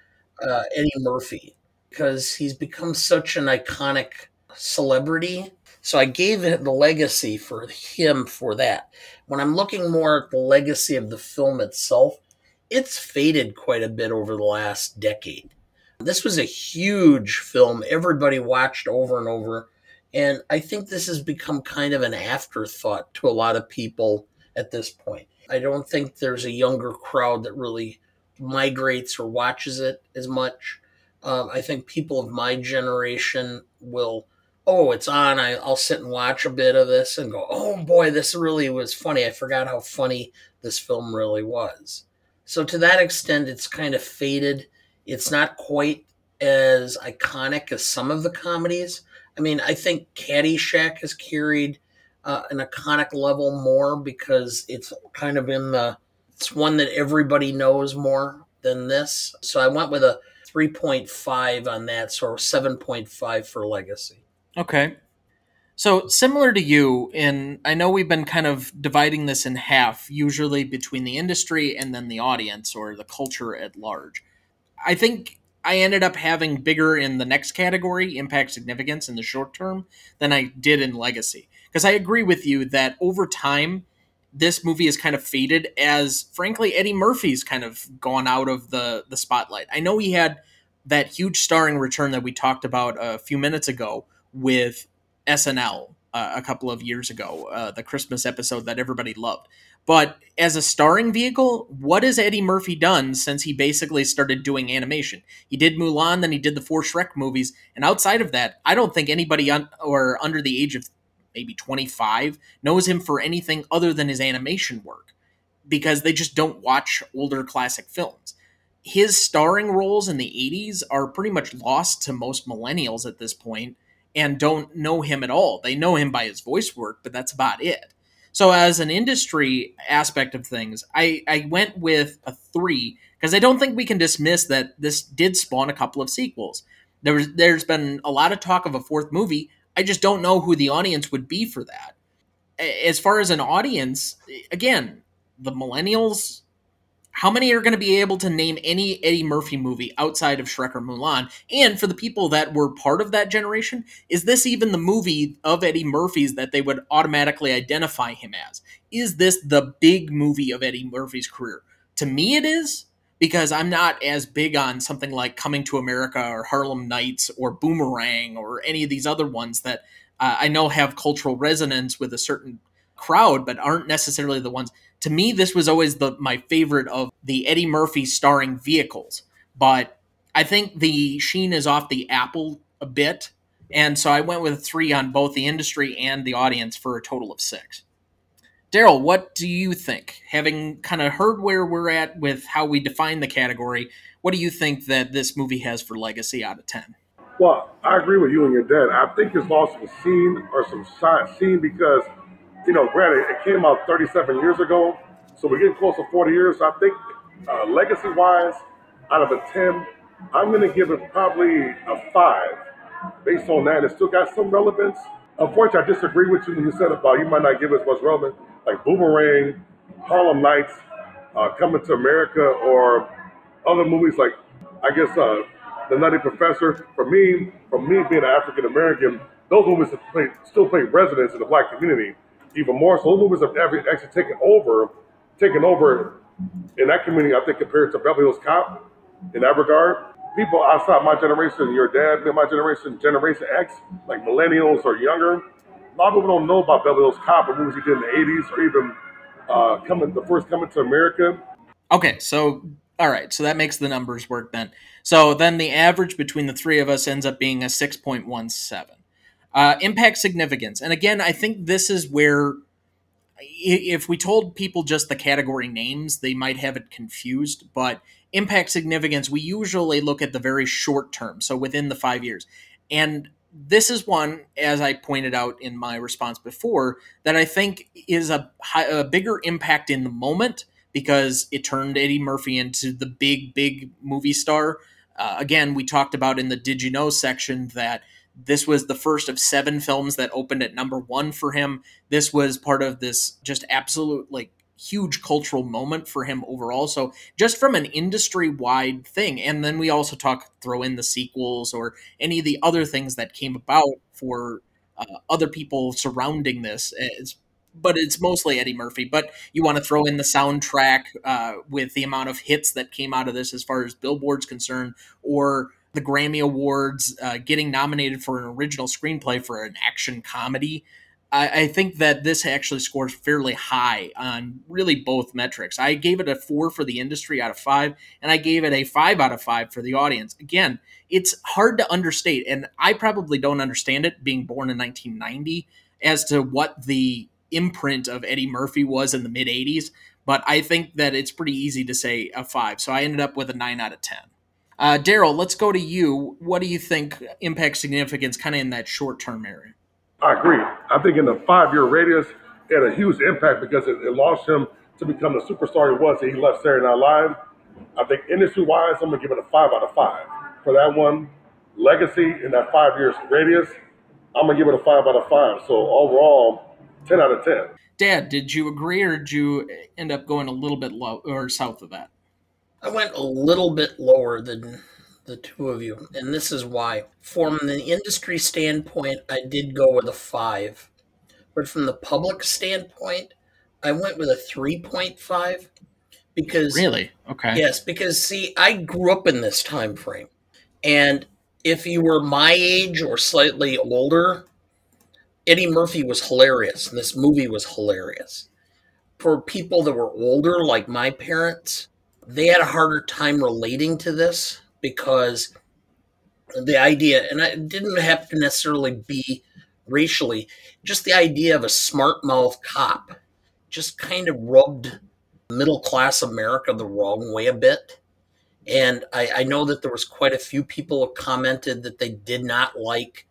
uh, Eddie Murphy because he's become such an iconic celebrity. So I gave it the legacy for him for that. When I'm looking more at the legacy of the film itself, it's faded quite a bit over the last decade. This was a huge film. Everybody watched over and over. And I think this has become kind of an afterthought to a lot of people at this point. I don't think there's a younger crowd that really migrates or watches it as much. Um, I think people of my generation will, oh, it's on. I, I'll sit and watch a bit of this and go, oh boy, this really was funny. I forgot how funny this film really was. So, to that extent, it's kind of faded it's not quite as iconic as some of the comedies. I mean, I think Caddyshack has carried uh, an iconic level more because it's kind of in the it's one that everybody knows more than this. So I went with a 3.5 on that, so 7.5 for Legacy. Okay. So similar to you, and I know we've been kind of dividing this in half, usually between the industry and then the audience or the culture at large. I think I ended up having bigger in the next category, impact significance in the short term, than I did in legacy. Because I agree with you that over time, this movie has kind of faded as, frankly, Eddie Murphy's kind of gone out of the, the spotlight. I know he had that huge starring return that we talked about a few minutes ago with SNL uh, a couple of years ago, uh, the Christmas episode that everybody loved. But as a starring vehicle, what has Eddie Murphy done since he basically started doing animation? He did Mulan, then he did the four Shrek movies, and outside of that, I don't think anybody un- or under the age of maybe 25 knows him for anything other than his animation work because they just don't watch older classic films. His starring roles in the 80s are pretty much lost to most millennials at this point and don't know him at all. They know him by his voice work, but that's about it. So as an industry aspect of things, I, I went with a three because I don't think we can dismiss that this did spawn a couple of sequels. There was there's been a lot of talk of a fourth movie. I just don't know who the audience would be for that. As far as an audience, again, the millennials how many are going to be able to name any Eddie Murphy movie outside of Shrek or Mulan? And for the people that were part of that generation, is this even the movie of Eddie Murphy's that they would automatically identify him as? Is this the big movie of Eddie Murphy's career? To me, it is because I'm not as big on something like Coming to America or Harlem Nights or Boomerang or any of these other ones that uh, I know have cultural resonance with a certain crowd, but aren't necessarily the ones to me, this was always the my favorite of the Eddie Murphy starring vehicles. But I think the sheen is off the apple a bit, and so I went with three on both the industry and the audience for a total of six. Daryl, what do you think? Having kind of heard where we're at with how we define the category, what do you think that this movie has for legacy out of ten? Well, I agree with you and your dad. I think it's lost some scene or some scene because you know, granted, it came out 37 years ago, so we're getting close to 40 years. So I think uh, legacy wise, out of a 10, I'm going to give it probably a 5 based on that. It still got some relevance. Unfortunately, I disagree with you when you said about you might not give us much relevant, like Boomerang, Harlem Nights, uh, Coming to America, or other movies like, I guess, uh, The Nutty Professor. For me, for me being an African American, those movies played, still play resonance in the black community even more. So movies have actually taken over, taken over in that community. I think compared to Beverly Hills Cop in that regard. People outside my generation, your dad, my generation, Generation X, like millennials or younger, a lot of people don't know about Beverly Hills Cop and movies he did in the '80s or even uh, coming the first coming to America. Okay, so all right, so that makes the numbers work then. So then the average between the three of us ends up being a six point one seven. Uh, impact significance, and again, I think this is where if we told people just the category names, they might have it confused. But impact significance, we usually look at the very short term, so within the five years. And this is one, as I pointed out in my response before, that I think is a, a bigger impact in the moment because it turned Eddie Murphy into the big, big movie star. Uh, again, we talked about in the Did You Know section that this was the first of seven films that opened at number one for him. This was part of this just absolute like huge cultural moment for him overall. So just from an industry wide thing, and then we also talk throw in the sequels or any of the other things that came about for uh, other people surrounding this. It's, but it's mostly Eddie Murphy. But you want to throw in the soundtrack uh, with the amount of hits that came out of this, as far as Billboard's concerned, or the Grammy Awards, uh, getting nominated for an original screenplay for an action comedy. I, I, think that this actually scores fairly high on really both metrics. I gave it a four for the industry out of five, and I gave it a five out of five for the audience. Again, it's hard to understate, and I probably don't understand it being born in 1990 as to what the imprint of Eddie Murphy was in the mid 80s, but I think that it's pretty easy to say a five. So I ended up with a nine out of 10. Uh, Daryl, let's go to you. What do you think impact significance kind of in that short term area? I agree. I think in the five year radius, it had a huge impact because it, it launched him to become the superstar he was. And he left Saturday Night Live. I think industry wise, I'm going to give it a five out of five. For that one, legacy in that five years radius, I'm going to give it a five out of five. So overall, 10 out of 10. Dad, did you agree or did you end up going a little bit low or south of that? I went a little bit lower than the two of you, and this is why. From the industry standpoint, I did go with a five, but from the public standpoint, I went with a three point five because really okay yes because see I grew up in this time frame, and if you were my age or slightly older, Eddie Murphy was hilarious, and this movie was hilarious. For people that were older, like my parents, they had a harder time relating to this because the idea, and it didn't have to necessarily be racially, just the idea of a smart mouth cop just kind of rubbed middle class America the wrong way a bit. And I, I, know that there was quite a few people who commented that they did not like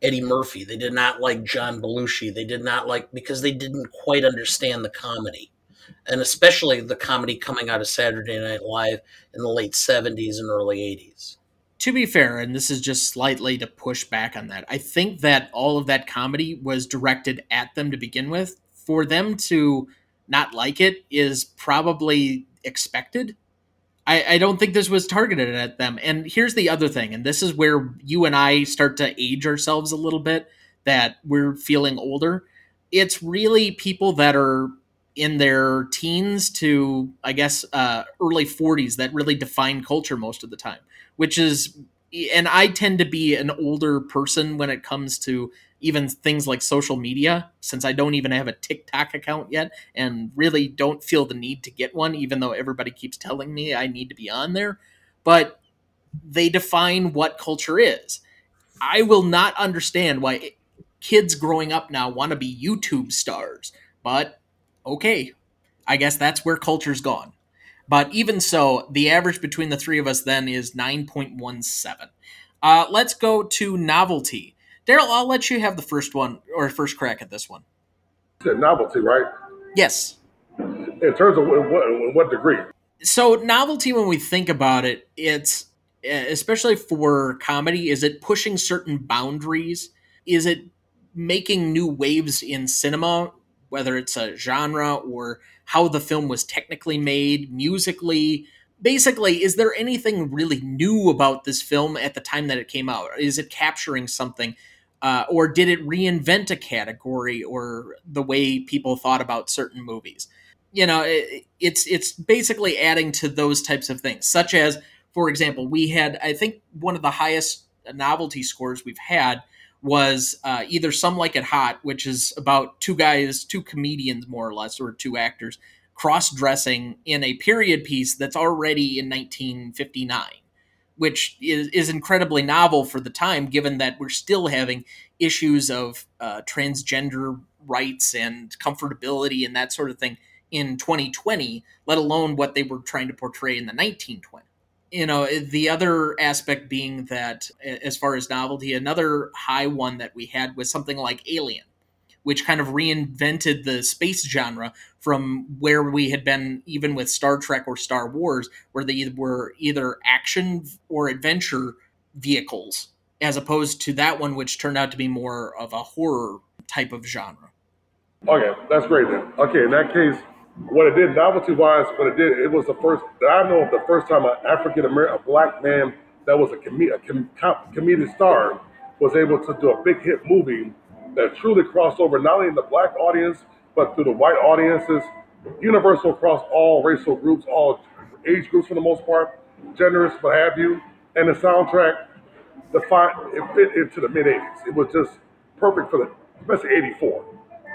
Eddie Murphy. They did not like John Belushi. They did not like because they didn't quite understand the comedy and especially the comedy coming out of Saturday Night Live in the late 70s and early 80s. To be fair, and this is just slightly to push back on that, I think that all of that comedy was directed at them to begin with. For them to not like it is probably expected. I, I don't think this was targeted at them. And here's the other thing, and this is where you and I start to age ourselves a little bit, that we're feeling older. It's really people that are in their teens to I guess uh, early 40s that really define culture most of the time, which is and I tend to be an older person when it comes to even things like social media since I don't even have a TikTok account yet and really don't feel the need to get one even though everybody keeps telling me I need to be on there. But they define what culture is. I will not understand why kids growing up now want to be YouTube stars but okay, I guess that's where culture's gone. But even so, the average between the three of us then is 9.17. Uh, let's go to novelty. Daryl, I'll let you have the first one or first crack at this one. novelty, right? Yes. In terms of what, what degree? So, novelty, when we think about it, it's especially for comedy, is it pushing certain boundaries? Is it making new waves in cinema whether it's a genre or how the film was technically made, musically. Basically, is there anything really new about this film at the time that it came out? Is it capturing something? Uh, or did it reinvent a category or the way people thought about certain movies? You know, it, it's it's basically adding to those types of things, such as, for example, we had I think one of the highest novelty scores we've had was uh, either Some Like It Hot, which is about two guys, two comedians more or less, or two actors cross dressing in a period piece that's already in 1959 which is, is incredibly novel for the time, given that we're still having issues of uh, transgender rights and comfortability and that sort of thing in 2020, let alone what they were trying to portray in the 1920s. You know, the other aspect being that, as far as novelty, another high one that we had was something like Alien which kind of reinvented the space genre from where we had been even with Star Trek or Star Wars, where they were either action or adventure vehicles, as opposed to that one, which turned out to be more of a horror type of genre. Okay, that's great then. Okay, in that case, what it did novelty wise, what it did, it was the first that I know of the first time an African American, a black man that was a, com- a com- comedic star was able to do a big hit movie that truly crossed over not only in the black audience, but through the white audiences, universal across all racial groups, all age groups for the most part, genders, what have you. And the soundtrack, the it fit into the mid 80s. It was just perfect for the, especially 84,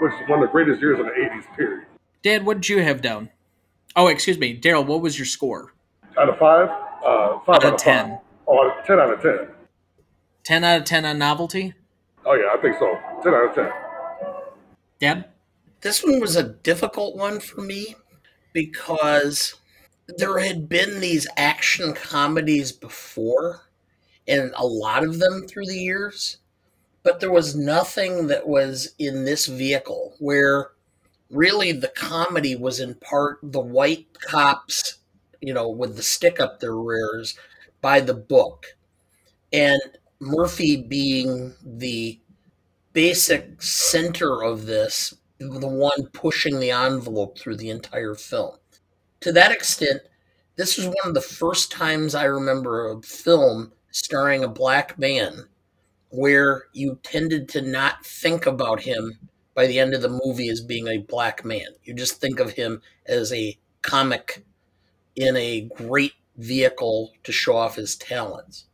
which is one of the greatest years in the 80s, period. Dad, what did you have down? Oh, excuse me. Daryl, what was your score? Out of five? Uh, five out, out of 10. Five. Oh, 10 out of 10. 10 out of 10 on novelty? Oh yeah, I think so. Ten out of ten. Dad, this one was a difficult one for me because there had been these action comedies before, and a lot of them through the years, but there was nothing that was in this vehicle where really the comedy was in part the white cops, you know, with the stick up their rears by the book. And Murphy being the basic center of this, the one pushing the envelope through the entire film. To that extent, this was one of the first times I remember a film starring a black man where you tended to not think about him by the end of the movie as being a black man. You just think of him as a comic in a great vehicle to show off his talents.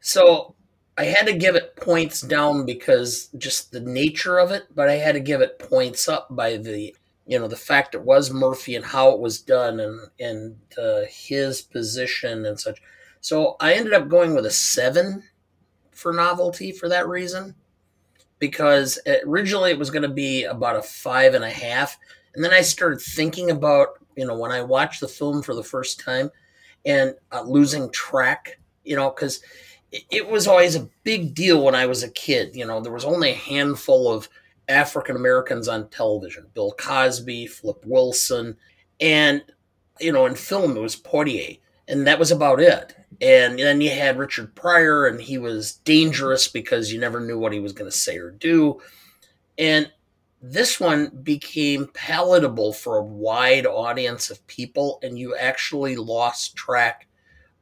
So I had to give it points down because just the nature of it, but I had to give it points up by the you know the fact it was Murphy and how it was done and and uh, his position and such. So I ended up going with a seven for novelty for that reason, because originally it was going to be about a five and a half, and then I started thinking about you know when I watched the film for the first time and uh, losing track, you know, because it was always a big deal when I was a kid. You know, there was only a handful of African Americans on television Bill Cosby, Flip Wilson, and, you know, in film it was Poitier, and that was about it. And then you had Richard Pryor, and he was dangerous because you never knew what he was going to say or do. And this one became palatable for a wide audience of people, and you actually lost track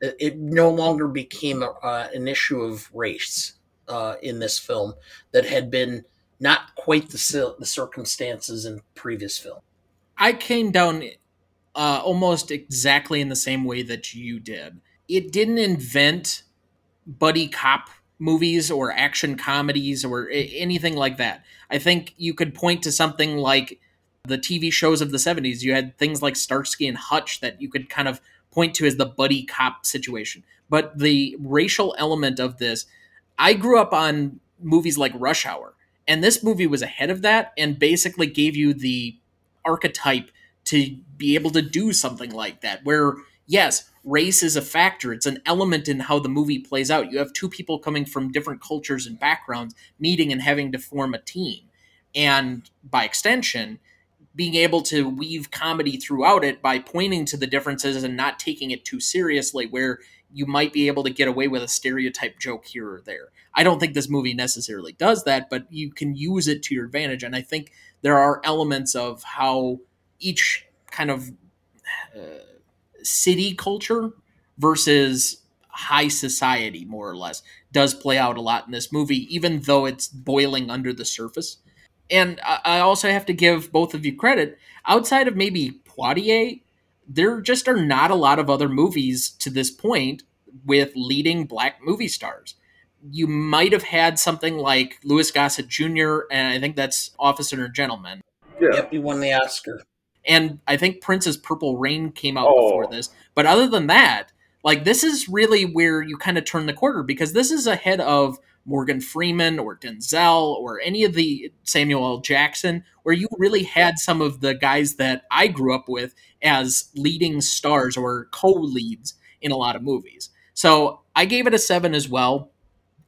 it no longer became a, uh, an issue of race uh, in this film that had been not quite the, the circumstances in previous film. I came down uh, almost exactly in the same way that you did. It didn't invent buddy cop movies or action comedies or anything like that. I think you could point to something like the TV shows of the 70s. You had things like Starsky and Hutch that you could kind of point to as the buddy cop situation. But the racial element of this, I grew up on movies like Rush Hour, and this movie was ahead of that and basically gave you the archetype to be able to do something like that, where, yes, race is a factor. It's an element in how the movie plays out. You have two people coming from different cultures and backgrounds meeting and having to form a team. And by extension, being able to weave comedy throughout it by pointing to the differences and not taking it too seriously, where you might be able to get away with a stereotype joke here or there. I don't think this movie necessarily does that, but you can use it to your advantage. And I think there are elements of how each kind of uh, city culture versus high society, more or less, does play out a lot in this movie, even though it's boiling under the surface. And I also have to give both of you credit. Outside of maybe Poitier, there just are not a lot of other movies to this point with leading black movie stars. You might have had something like Louis Gossett Jr., and I think that's Officer and Gentleman. Yeah. Yep, he won the Oscar. And I think Prince's Purple Rain came out oh. before this. But other than that, like this is really where you kind of turn the corner because this is ahead of Morgan Freeman or Denzel or any of the Samuel L. Jackson, where you really had some of the guys that I grew up with as leading stars or co leads in a lot of movies. So I gave it a seven as well.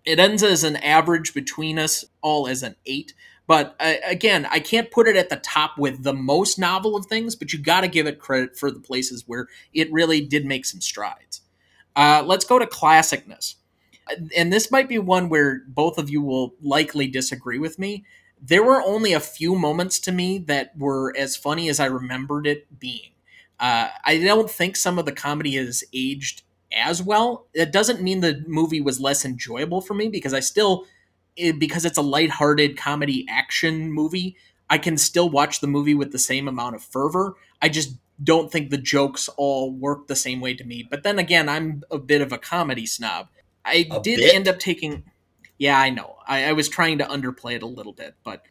It ends as an average between us all as an eight. But uh, again, I can't put it at the top with the most novel of things, but you got to give it credit for the places where it really did make some strides. Uh, let's go to classicness. And this might be one where both of you will likely disagree with me. There were only a few moments to me that were as funny as I remembered it being. Uh, I don't think some of the comedy has aged as well. It doesn't mean the movie was less enjoyable for me because I still, it, eh, because it's a lighthearted comedy action movie, I can still watch the movie with the same amount of fervor. I just don't think the jokes all work the same way to me. But then again, I'm a bit of a comedy snob. I a did bit? end up taking. Yeah, I know. I, I, was trying to underplay it a little bit, but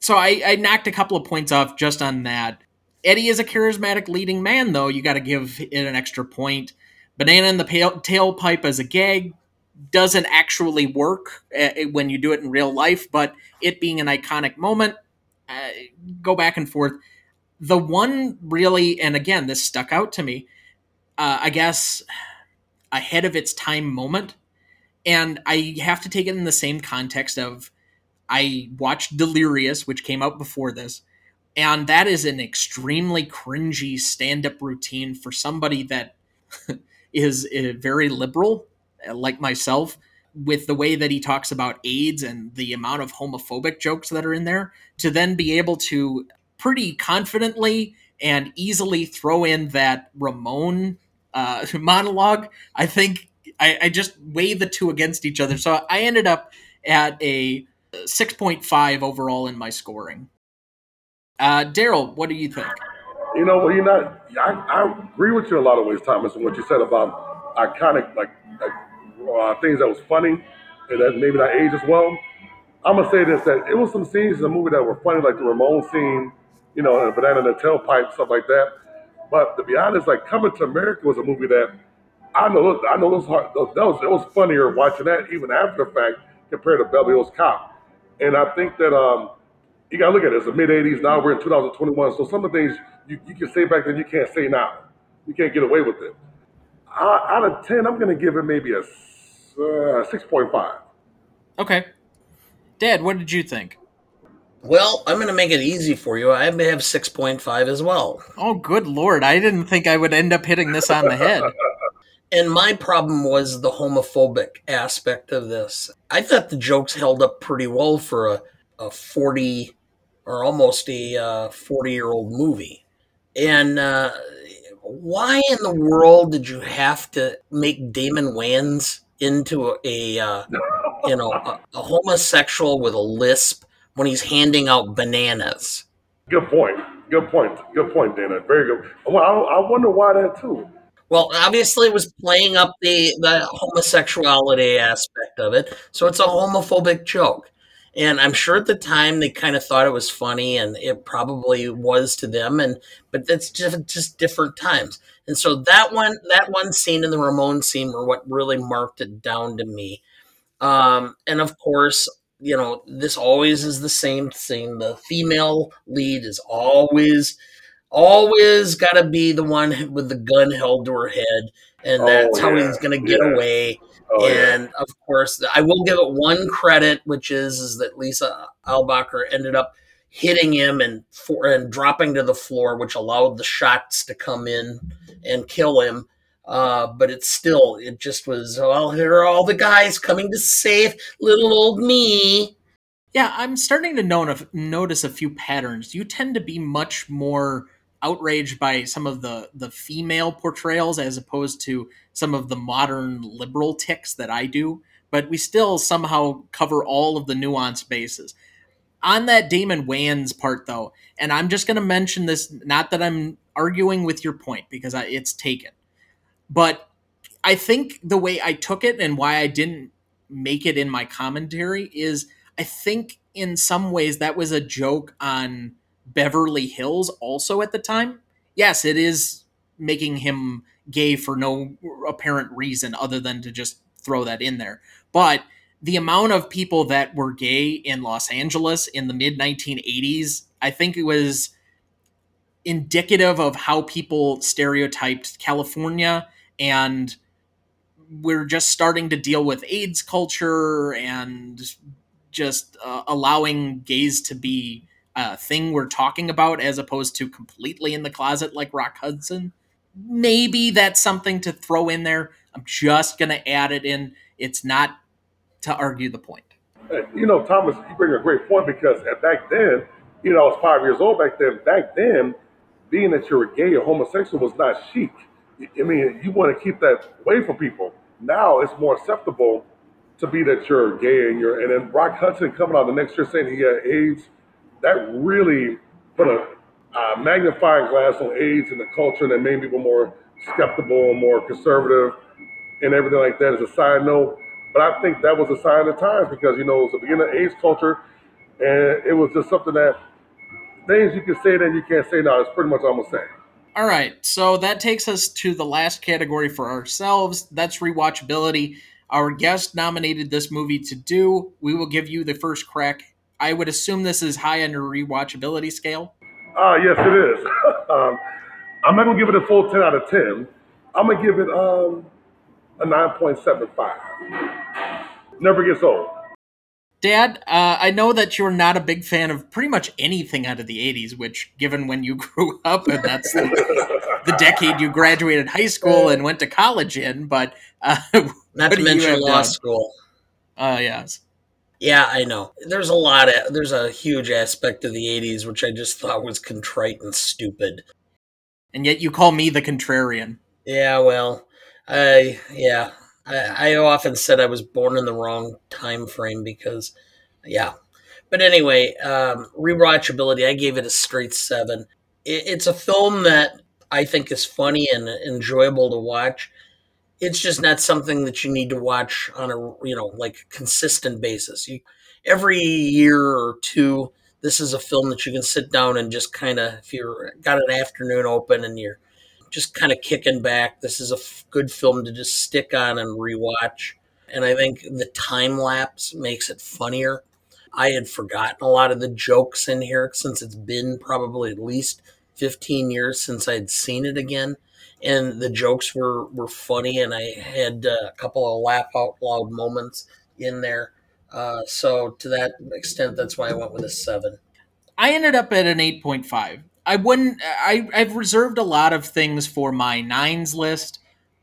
so I, I knocked a couple of points off just on that. Eddie is a charismatic leading man, though. You got to give it an extra point. Banana in the tailpipe as a gag doesn't actually work uh, when you do it in real life, but it being an iconic moment, uh, go back and forth the one really, and again, this stuck out to me, uh, I guess, ahead of its time moment. And I have to take it in the same context of I watched Delirious, which came out before this, and that is an extremely cringy stand up routine for somebody that is very liberal, like myself, with the way that he talks about AIDS and the amount of homophobic jokes that are in there, to then be able to pretty confidently and easily throw in that Ramon uh, monologue. I think I, I, just weigh the two against each other. So I ended up at a 6.5 overall in my scoring. Uh, Daryl, what do you think? You know, well, you're not. I, I, agree with you in a lot of ways, Thomas, and what you said about iconic, like, like uh, things that was funny and that maybe not age as well. I'm gonna say this: that it was some scenes in the movie that were funny, like the Ramon scene you know, a banana in the tailpipe, stuff like that. But to be honest, like Coming to America was a movie that I know, I know was hard. That was it was funnier watching that even after the fact compared to Beverly Hills Cop. And I think that um, you got to look at it. It's the mid '80s. Now we're in 2021. So some of the things you, you can say back then you can't say now. You can't get away with it. out of ten, I'm to give it maybe a uh, 6.5. Okay. Dad, what did you think? Well, I'm going to make it easy for you. I have 6.5 as well. Oh, good lord. I didn't think I would end up hitting this on the head. and my problem was the homophobic aspect of this. I thought the jokes held up pretty well for a, a 40 or almost a 40 uh, year old movie. And uh, why in the world did you have to make Damon Wayans into a, uh, you know a, a homosexual with a lisp when he's handing out bananas. Good point. Good point. Good point, Dana. Very good. Well, I, I wonder why that too. Well, obviously, it was playing up the, the homosexuality aspect of it. So it's a homophobic joke. And I'm sure at the time they kind of thought it was funny, and it probably was to them. And but that's just just different times. And so that one that one scene and the Ramon scene were what really marked it down to me. Um, and of course, you know, this always is the same thing. The female lead is always, always got to be the one with the gun held to her head, and oh, that's yeah. how he's going to get yeah. away. Oh, and yeah. of course, I will give it one credit, which is is that Lisa Eilbacher ended up hitting him and for and dropping to the floor, which allowed the shots to come in and kill him. Uh, but it's still, it just was, well, here are all the guys coming to save little old me. Yeah, I'm starting to notice a few patterns. You tend to be much more outraged by some of the the female portrayals as opposed to some of the modern liberal ticks that I do, but we still somehow cover all of the nuanced bases. On that Damon Wayans part, though, and I'm just going to mention this, not that I'm arguing with your point because I, it's taken, but I think the way I took it and why I didn't make it in my commentary is I think in some ways that was a joke on Beverly Hills also at the time. Yes, it is making him gay for no apparent reason other than to just throw that in there. But the amount of people that were gay in Los Angeles in the mid 1980s, I think it was indicative of how people stereotyped California and we're just starting to deal with AIDS culture and just uh, allowing gays to be a thing we're talking about as opposed to completely in the closet like Rock Hudson. Maybe that's something to throw in there. I'm just going to add it in. It's not to argue the point. You know, Thomas, you bring a great point because back then, you know, I was five years old back then. Back then, being that you're a gay or homosexual was not chic. I mean, you want to keep that away from people. Now it's more acceptable to be that you're gay and you're, and then Rock Hudson coming out the next year saying he had AIDS, that really put a uh, magnifying glass on AIDS and the culture and that made people more skeptical and more conservative and everything like that as a side note. But I think that was a sign of times because, you know, it was the beginning of AIDS culture and it was just something that things you can say then you can't say now. It's pretty much almost saying. All right, so that takes us to the last category for ourselves. That's rewatchability. Our guest nominated this movie to do. We will give you the first crack. I would assume this is high on your rewatchability scale. Ah, uh, yes, it is. um, I'm not gonna give it a full ten out of ten. I'm gonna give it um, a nine point seven five. Never gets old. Dad, uh, I know that you're not a big fan of pretty much anything out of the 80s, which, given when you grew up, and that's the, the decade you graduated high school and went to college in, but. Uh, not to mention law done? school. Uh, yes. Yeah, I know. There's a lot of, there's a huge aspect of the 80s which I just thought was contrite and stupid. And yet you call me the contrarian. Yeah, well, I, yeah, I, I often said I was born in the wrong time frame because, yeah. But anyway, um, rewatchability, I gave it a straight seven. It, it's a film that I think is funny and enjoyable to watch. It's just not something that you need to watch on a you know like consistent basis. You every year or two, this is a film that you can sit down and just kind of if you're got an afternoon open and you're just kind of kicking back. This is a f- good film to just stick on and rewatch. And I think the time lapse makes it funnier. I had forgotten a lot of the jokes in here since it's been probably at least 15 years since I'd seen it again. And the jokes were, were funny, and I had uh, a couple of laugh out loud moments in there. Uh, so, to that extent, that's why I went with a seven. I ended up at an 8.5. I wouldn't. I I've reserved a lot of things for my nines list.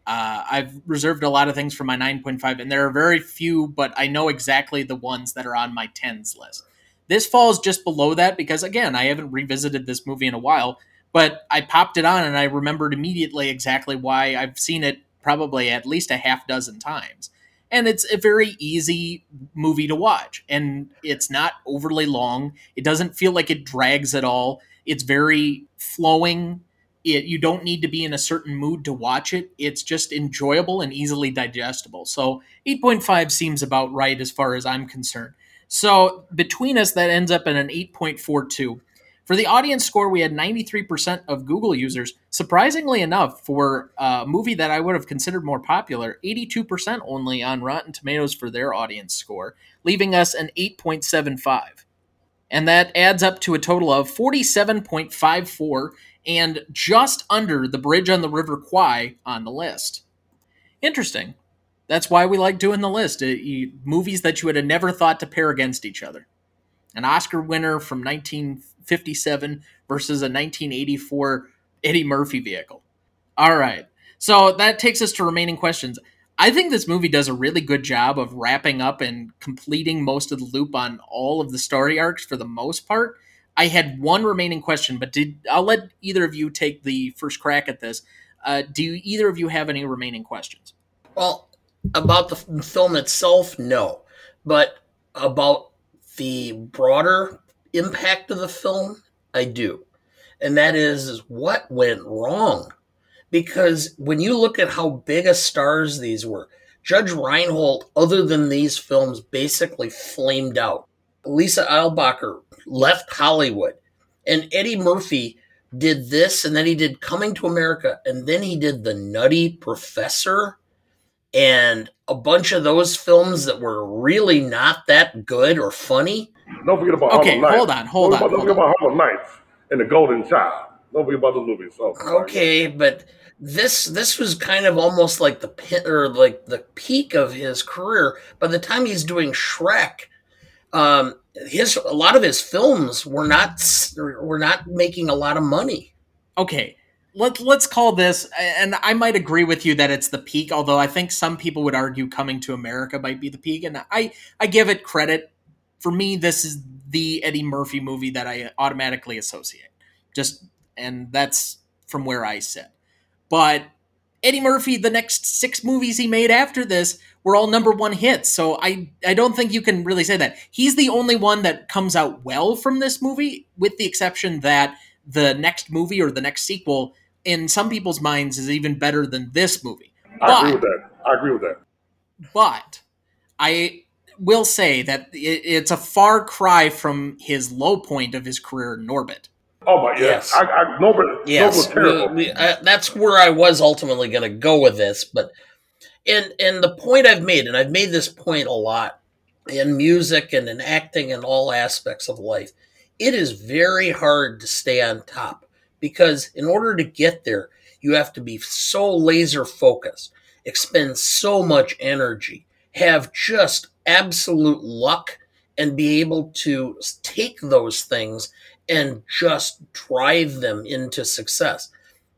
Uh, I've reserved a lot of things for my nine point five, and there are very few, but I know exactly the ones that are on my tens list. This falls just below that because again, I haven't revisited this movie in a while, but I popped it on and I remembered immediately exactly why I've seen it probably at least a half dozen times. And it's a very easy movie to watch, and it's not overly long. It doesn't feel like it drags at all it's very flowing. It, you don't need to be in a certain mood to watch it. It's just enjoyable and easily digestible. So 8.5 seems about right as far as I'm concerned. So between us, that ends up in an 8.42. For the audience score, we had 93% of Google users. Surprisingly enough, for a movie that I would have considered more popular, 82% only on Rotten Tomatoes for their audience score, leaving us an 8.75 and that adds up to a total of 47.54 and just under the bridge on the River Kwai on the list. Interesting. That's why we like doing the list. You, eh, movies that you would have never thought to pair against each other. An Oscar winner from 1957 versus a 1984 Eddie Murphy vehicle. All right. So that takes us to remaining questions. I think this movie does a really good job of wrapping up and completing most of the loop on all of the story arcs for the most part. I had one remaining question, but did I'll let either of you take the first crack at this. Uh, do either of you have any remaining questions? Well, about the film itself, no. But about the broader impact of the film, I do. And that is what went wrong. Because when you look at how big a stars these were, Judge Reinhold, other than these films, basically flamed out. Lisa Eilbacher left Hollywood. And Eddie Murphy did this, and then he did Coming to America, and then he did The Nutty Professor, and a bunch of those films that were really not that good or funny. Don't forget about okay, Harlem hold on, hold don't on. Don't forget on. about Harlem Nights and The Golden Child. Don't forget about the movies. Oh, Okay, but this this was kind of almost like the or like the peak of his career. By the time he's doing Shrek, um, his a lot of his films were not were not making a lot of money. Okay, let let's call this, and I might agree with you that it's the peak. Although I think some people would argue Coming to America might be the peak, and I I give it credit. For me, this is the Eddie Murphy movie that I automatically associate. Just and that's from where I sit. But Eddie Murphy, the next six movies he made after this were all number one hits. So I I don't think you can really say that. He's the only one that comes out well from this movie, with the exception that the next movie or the next sequel, in some people's minds, is even better than this movie. I agree with that. I agree with that. But I will say that it, it's a far cry from his low point of his career in Norbit. Oh my yes. Yes. I, I Norbit, Yes, we- we- uh, that's where I was ultimately going to go with this. But and and the point I've made, and I've made this point a lot in music and in acting and all aspects of life, it is very hard to stay on top because in order to get there, you have to be so laser focused, expend so much energy, have just absolute luck, and be able to take those things and just drive them into success.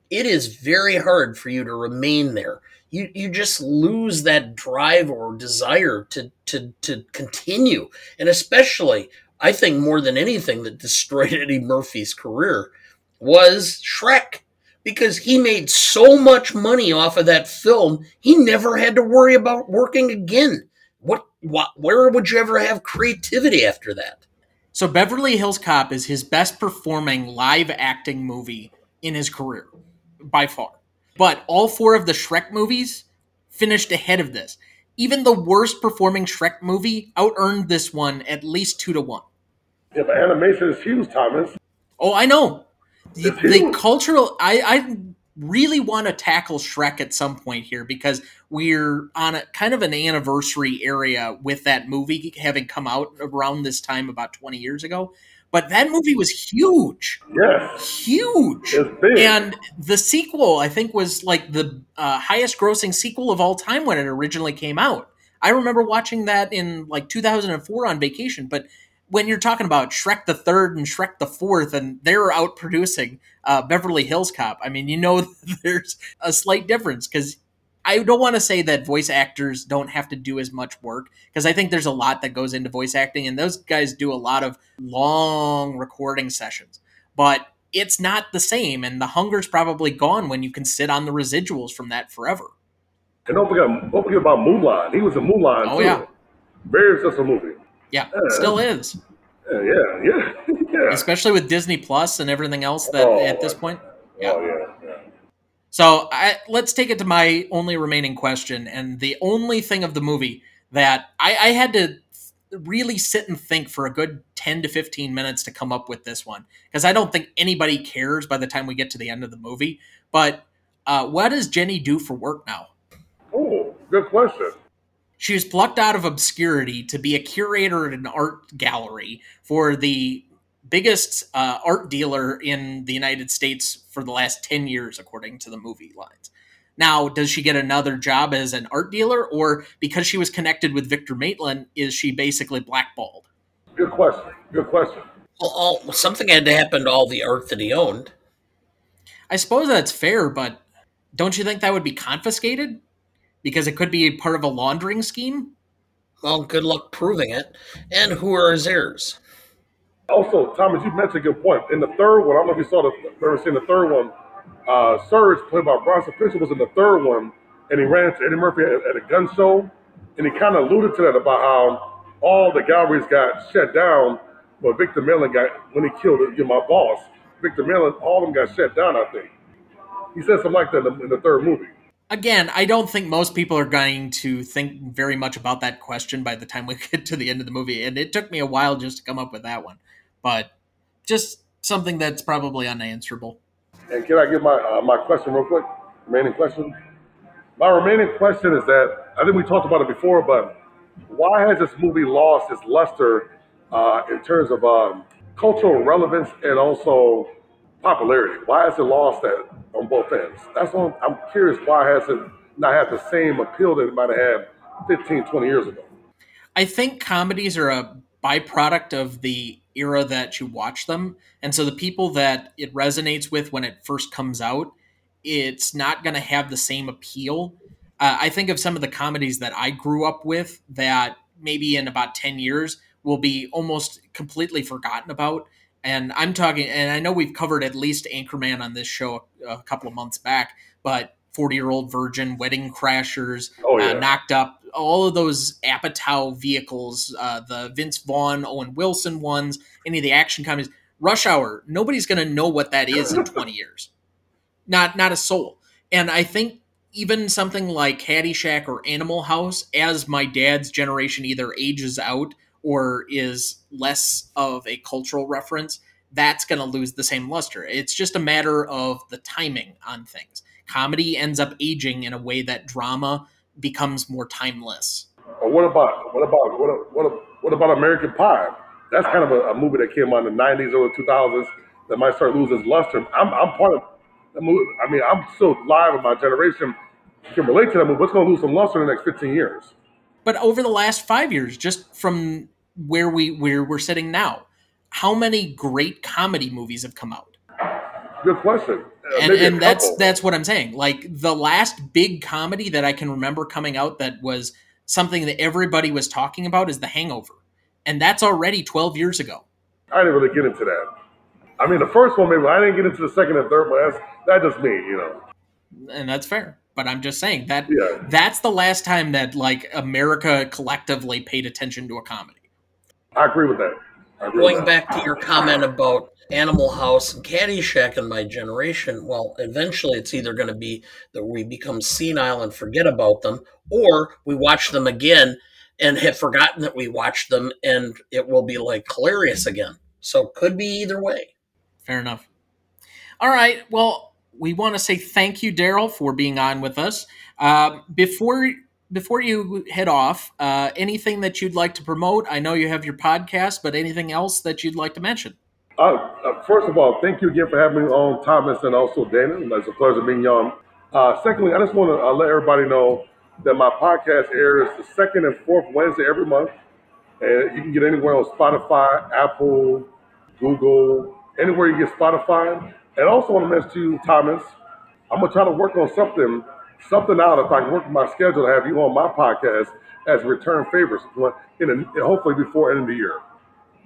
It is very hard for you to remain there. You you just lose that drive or desire to to to continue. And especially, I think more than anything that destroyed Eddie Murphy's career was Shrek. Because he made so much money off of that film, he never had to worry about working again. What, what where would you ever have creativity after that? So Beverly Hills Cop is his best performing live acting movie in his career by far. But all four of the Shrek movies finished ahead of this. Even the worst performing Shrek movie out earned this one at least two to one. Yeah, but animation is huge, Thomas. Oh, I know. The, the cultural. I, I really want to tackle Shrek at some point here because we're on a kind of an anniversary area with that movie having come out around this time about 20 years ago. But that movie was huge, Yes. huge. And the sequel, I think, was like the uh, highest grossing sequel of all time when it originally came out. I remember watching that in like 2004 on vacation. But when you're talking about Shrek the Third and Shrek the Fourth, and they're out producing uh, Beverly Hills Cop, I mean, you know, there's a slight difference because I don't want to say that voice actors don't have to do as much work because I think there's a lot that goes into voice acting, and those guys do a lot of long recording sessions. But it's not the same, and the hunger's probably gone when you can sit on the residuals from that forever. And don't forget, don't forget about Mulan. He was a Mulan Oh, too. yeah. Very successful movie. Yeah, Yeah. still is, Yeah, yeah, yeah. yeah. especially with Disney Plus and everything else that Oh, at this point. Yeah. Oh yeah, yeah. So I, let's take it to my only remaining question, and the only thing of the movie that I, I had to really sit and think for a good 10 to 15 minutes to come up with this one because I don't think anybody cares by the time we get to the end of the movie. But uh, what does Jenny do for work now? Oh, good question. She was plucked out of obscurity to be a curator at an art gallery for the biggest uh, art dealer in the United States for the last 10 years, according to the movie lines. Now, does she get another job as an art dealer, or because she was connected with Victor Maitland, is she basically blackballed? Good question. Good question. Well, all, something had to happen to all the art that he owned. I suppose that's fair, but don't you think that would be confiscated? Because it could be part of a laundering scheme? Well, good luck proving it. And who are his heirs? Also, Thomas, you mentioned a good point. In the third one, I don't know if you saw the, ever seen the third one. Uh, Serge, played by Bronson Pinchot, was in the third one, and he ran into Eddie Murphy at, at a gun show, and he kind of alluded to that about how all the galleries got shut down, but Victor Millen got when he killed you know, my boss. Victor Millen, all of them got shut down. I think he said something like that in the, in the third movie. Again, I don't think most people are going to think very much about that question by the time we get to the end of the movie, and it took me a while just to come up with that one, but just something that's probably unanswerable. And can I give my uh, my question real quick? Remaining question. My remaining question is that I think we talked about it before, but why has this movie lost its luster uh, in terms of um, cultural relevance and also popularity? Why has it lost that on both ends? That's what I'm curious. Why has it not had the same appeal that it might have had 15, 20 years ago? I think comedies are a byproduct of the era that you watch them. And so the people that it resonates with when it first comes out, it's not going to have the same appeal. Uh, I think of some of the comedies that I grew up with that maybe in about 10 years will be almost completely forgotten about. And I'm talking, and I know we've covered at least Anchorman on this show a, a couple of months back, but 40 year old virgin, wedding crashers, Oh, yeah. uh, knocked up, all of those Apatow vehicles, uh, the Vince Vaughn, Owen Wilson ones, any of the action comedies, Rush Hour, nobody's going to know what that is in 20 years. Not, not a soul. And I think even something like Caddyshack or Animal House, as my dad's generation either ages out or is less of a cultural reference, that's going to lose the same luster. It's just a matter of the timing on things. Comedy ends up aging in a way that drama becomes more timeless. What about what about what what what about American Pie? That's kind of a, a movie that came out in the '90s, or the 2000s that might start losing its luster. I'm I'm part of the movie. I mean, I'm still live in my generation can relate to that movie. But it's going to lose some luster in the next 15 years. But over the last five years, just from where we where we're sitting now, how many great comedy movies have come out? Good question. Uh, and, and that's that's what I'm saying. Like the last big comedy that I can remember coming out that was something that everybody was talking about is The Hangover, and that's already 12 years ago. I didn't really get into that. I mean, the first one maybe I didn't get into the second and third one. That's that's just me, you know. and that's fair. But I'm just saying that Yeah. that's the last time that like America collectively paid attention to a comedy. I agree with that. Agree Going with that. back to your comment about Animal House and Caddyshack in my generation, well, eventually it's either going to be that we become senile and forget about them, or we watch them again and have forgotten that we watched them, and it will be like hilarious again. So could be either way. Fair enough. All right. Well, we want to say thank you, Daryl, for being on with us. Uh, before before you head off, uh, anything that you'd like to promote? I know you have your podcast, but anything else that you'd like to mention? Uh, uh, first of all, thank you again for having me on, Thomas, and also Dana. It's a pleasure being on. Uh, secondly, I just want to uh, let everybody know that my podcast airs the second and fourth Wednesday every month, and you can get anywhere on Spotify, Apple, Google, anywhere you get Spotify. And I also want to mention to you, Thomas, I'm gonna try to work on something, something out if I can work my schedule to have you on my podcast as return favors, in a, hopefully before end of the year.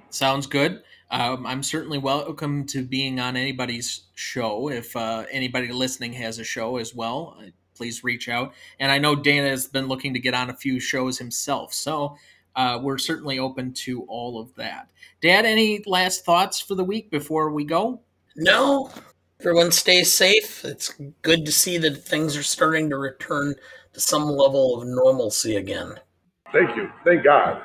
Sounds good. Um, I'm certainly welcome to being on anybody's show. If uh, anybody listening has a show as well, uh, please reach out. And I know Dana has been looking to get on a few shows himself, so uh, we're certainly open to all of that. Dad, any last thoughts for the week before we go? No, everyone stays safe. It's good to see that things are starting to return to some level of normalcy again. Thank you. Thank God.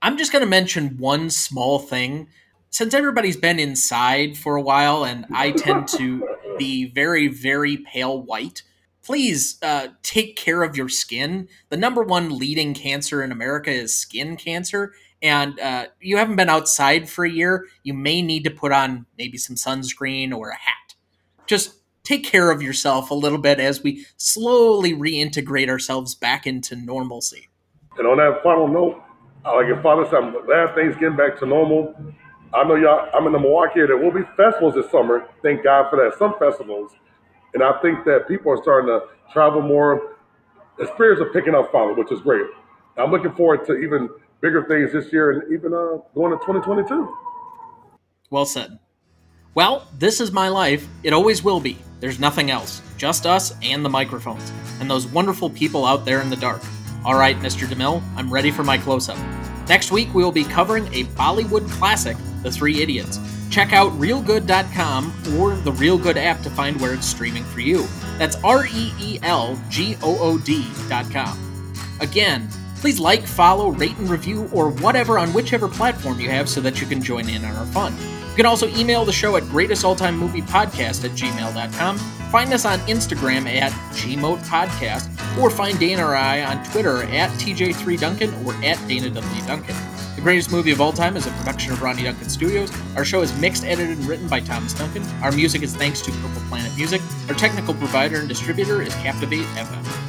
I'm just going to mention one small thing. Since everybody's been inside for a while and I tend to be very, very pale white, please uh, take care of your skin. The number one leading cancer in America is skin cancer. And uh, you haven't been outside for a year, you may need to put on maybe some sunscreen or a hat. Just take care of yourself a little bit as we slowly reintegrate ourselves back into normalcy. And on that final note, like your father said, glad things getting back to normal. I know y'all, I'm in the Milwaukee area. There will be festivals this summer. Thank God for that. Some festivals. And I think that people are starting to travel more. The spirits are picking up finally, which is great. I'm looking forward to even bigger things this year and even uh, going to 2022. Well said. Well, this is my life. It always will be. There's nothing else. Just us and the microphones, and those wonderful people out there in the dark. All right, Mr. DeMille, I'm ready for my close up. Next week, we will be covering a Bollywood classic, The Three Idiots. Check out reelgood.com or the Reelgood app to find where it's streaming for you. That's R E E L G O O D.com. Again, please like, follow, rate, and review, or whatever on whichever platform you have so that you can join in on our fun. You can also email the show at greatestalltimemoviepodcast at gmail.com. Find us on Instagram at gmoatpodcast, or find Dana or I on Twitter at TJ3Duncan or at Dana W. Duncan. The Greatest Movie of All Time is a production of Ronny Duncan Studios. Our show is mixed, edited, and written by Thomas Duncan. Our music is thanks to Purple Planet Music. Our technical provider and distributor is Captivate FM.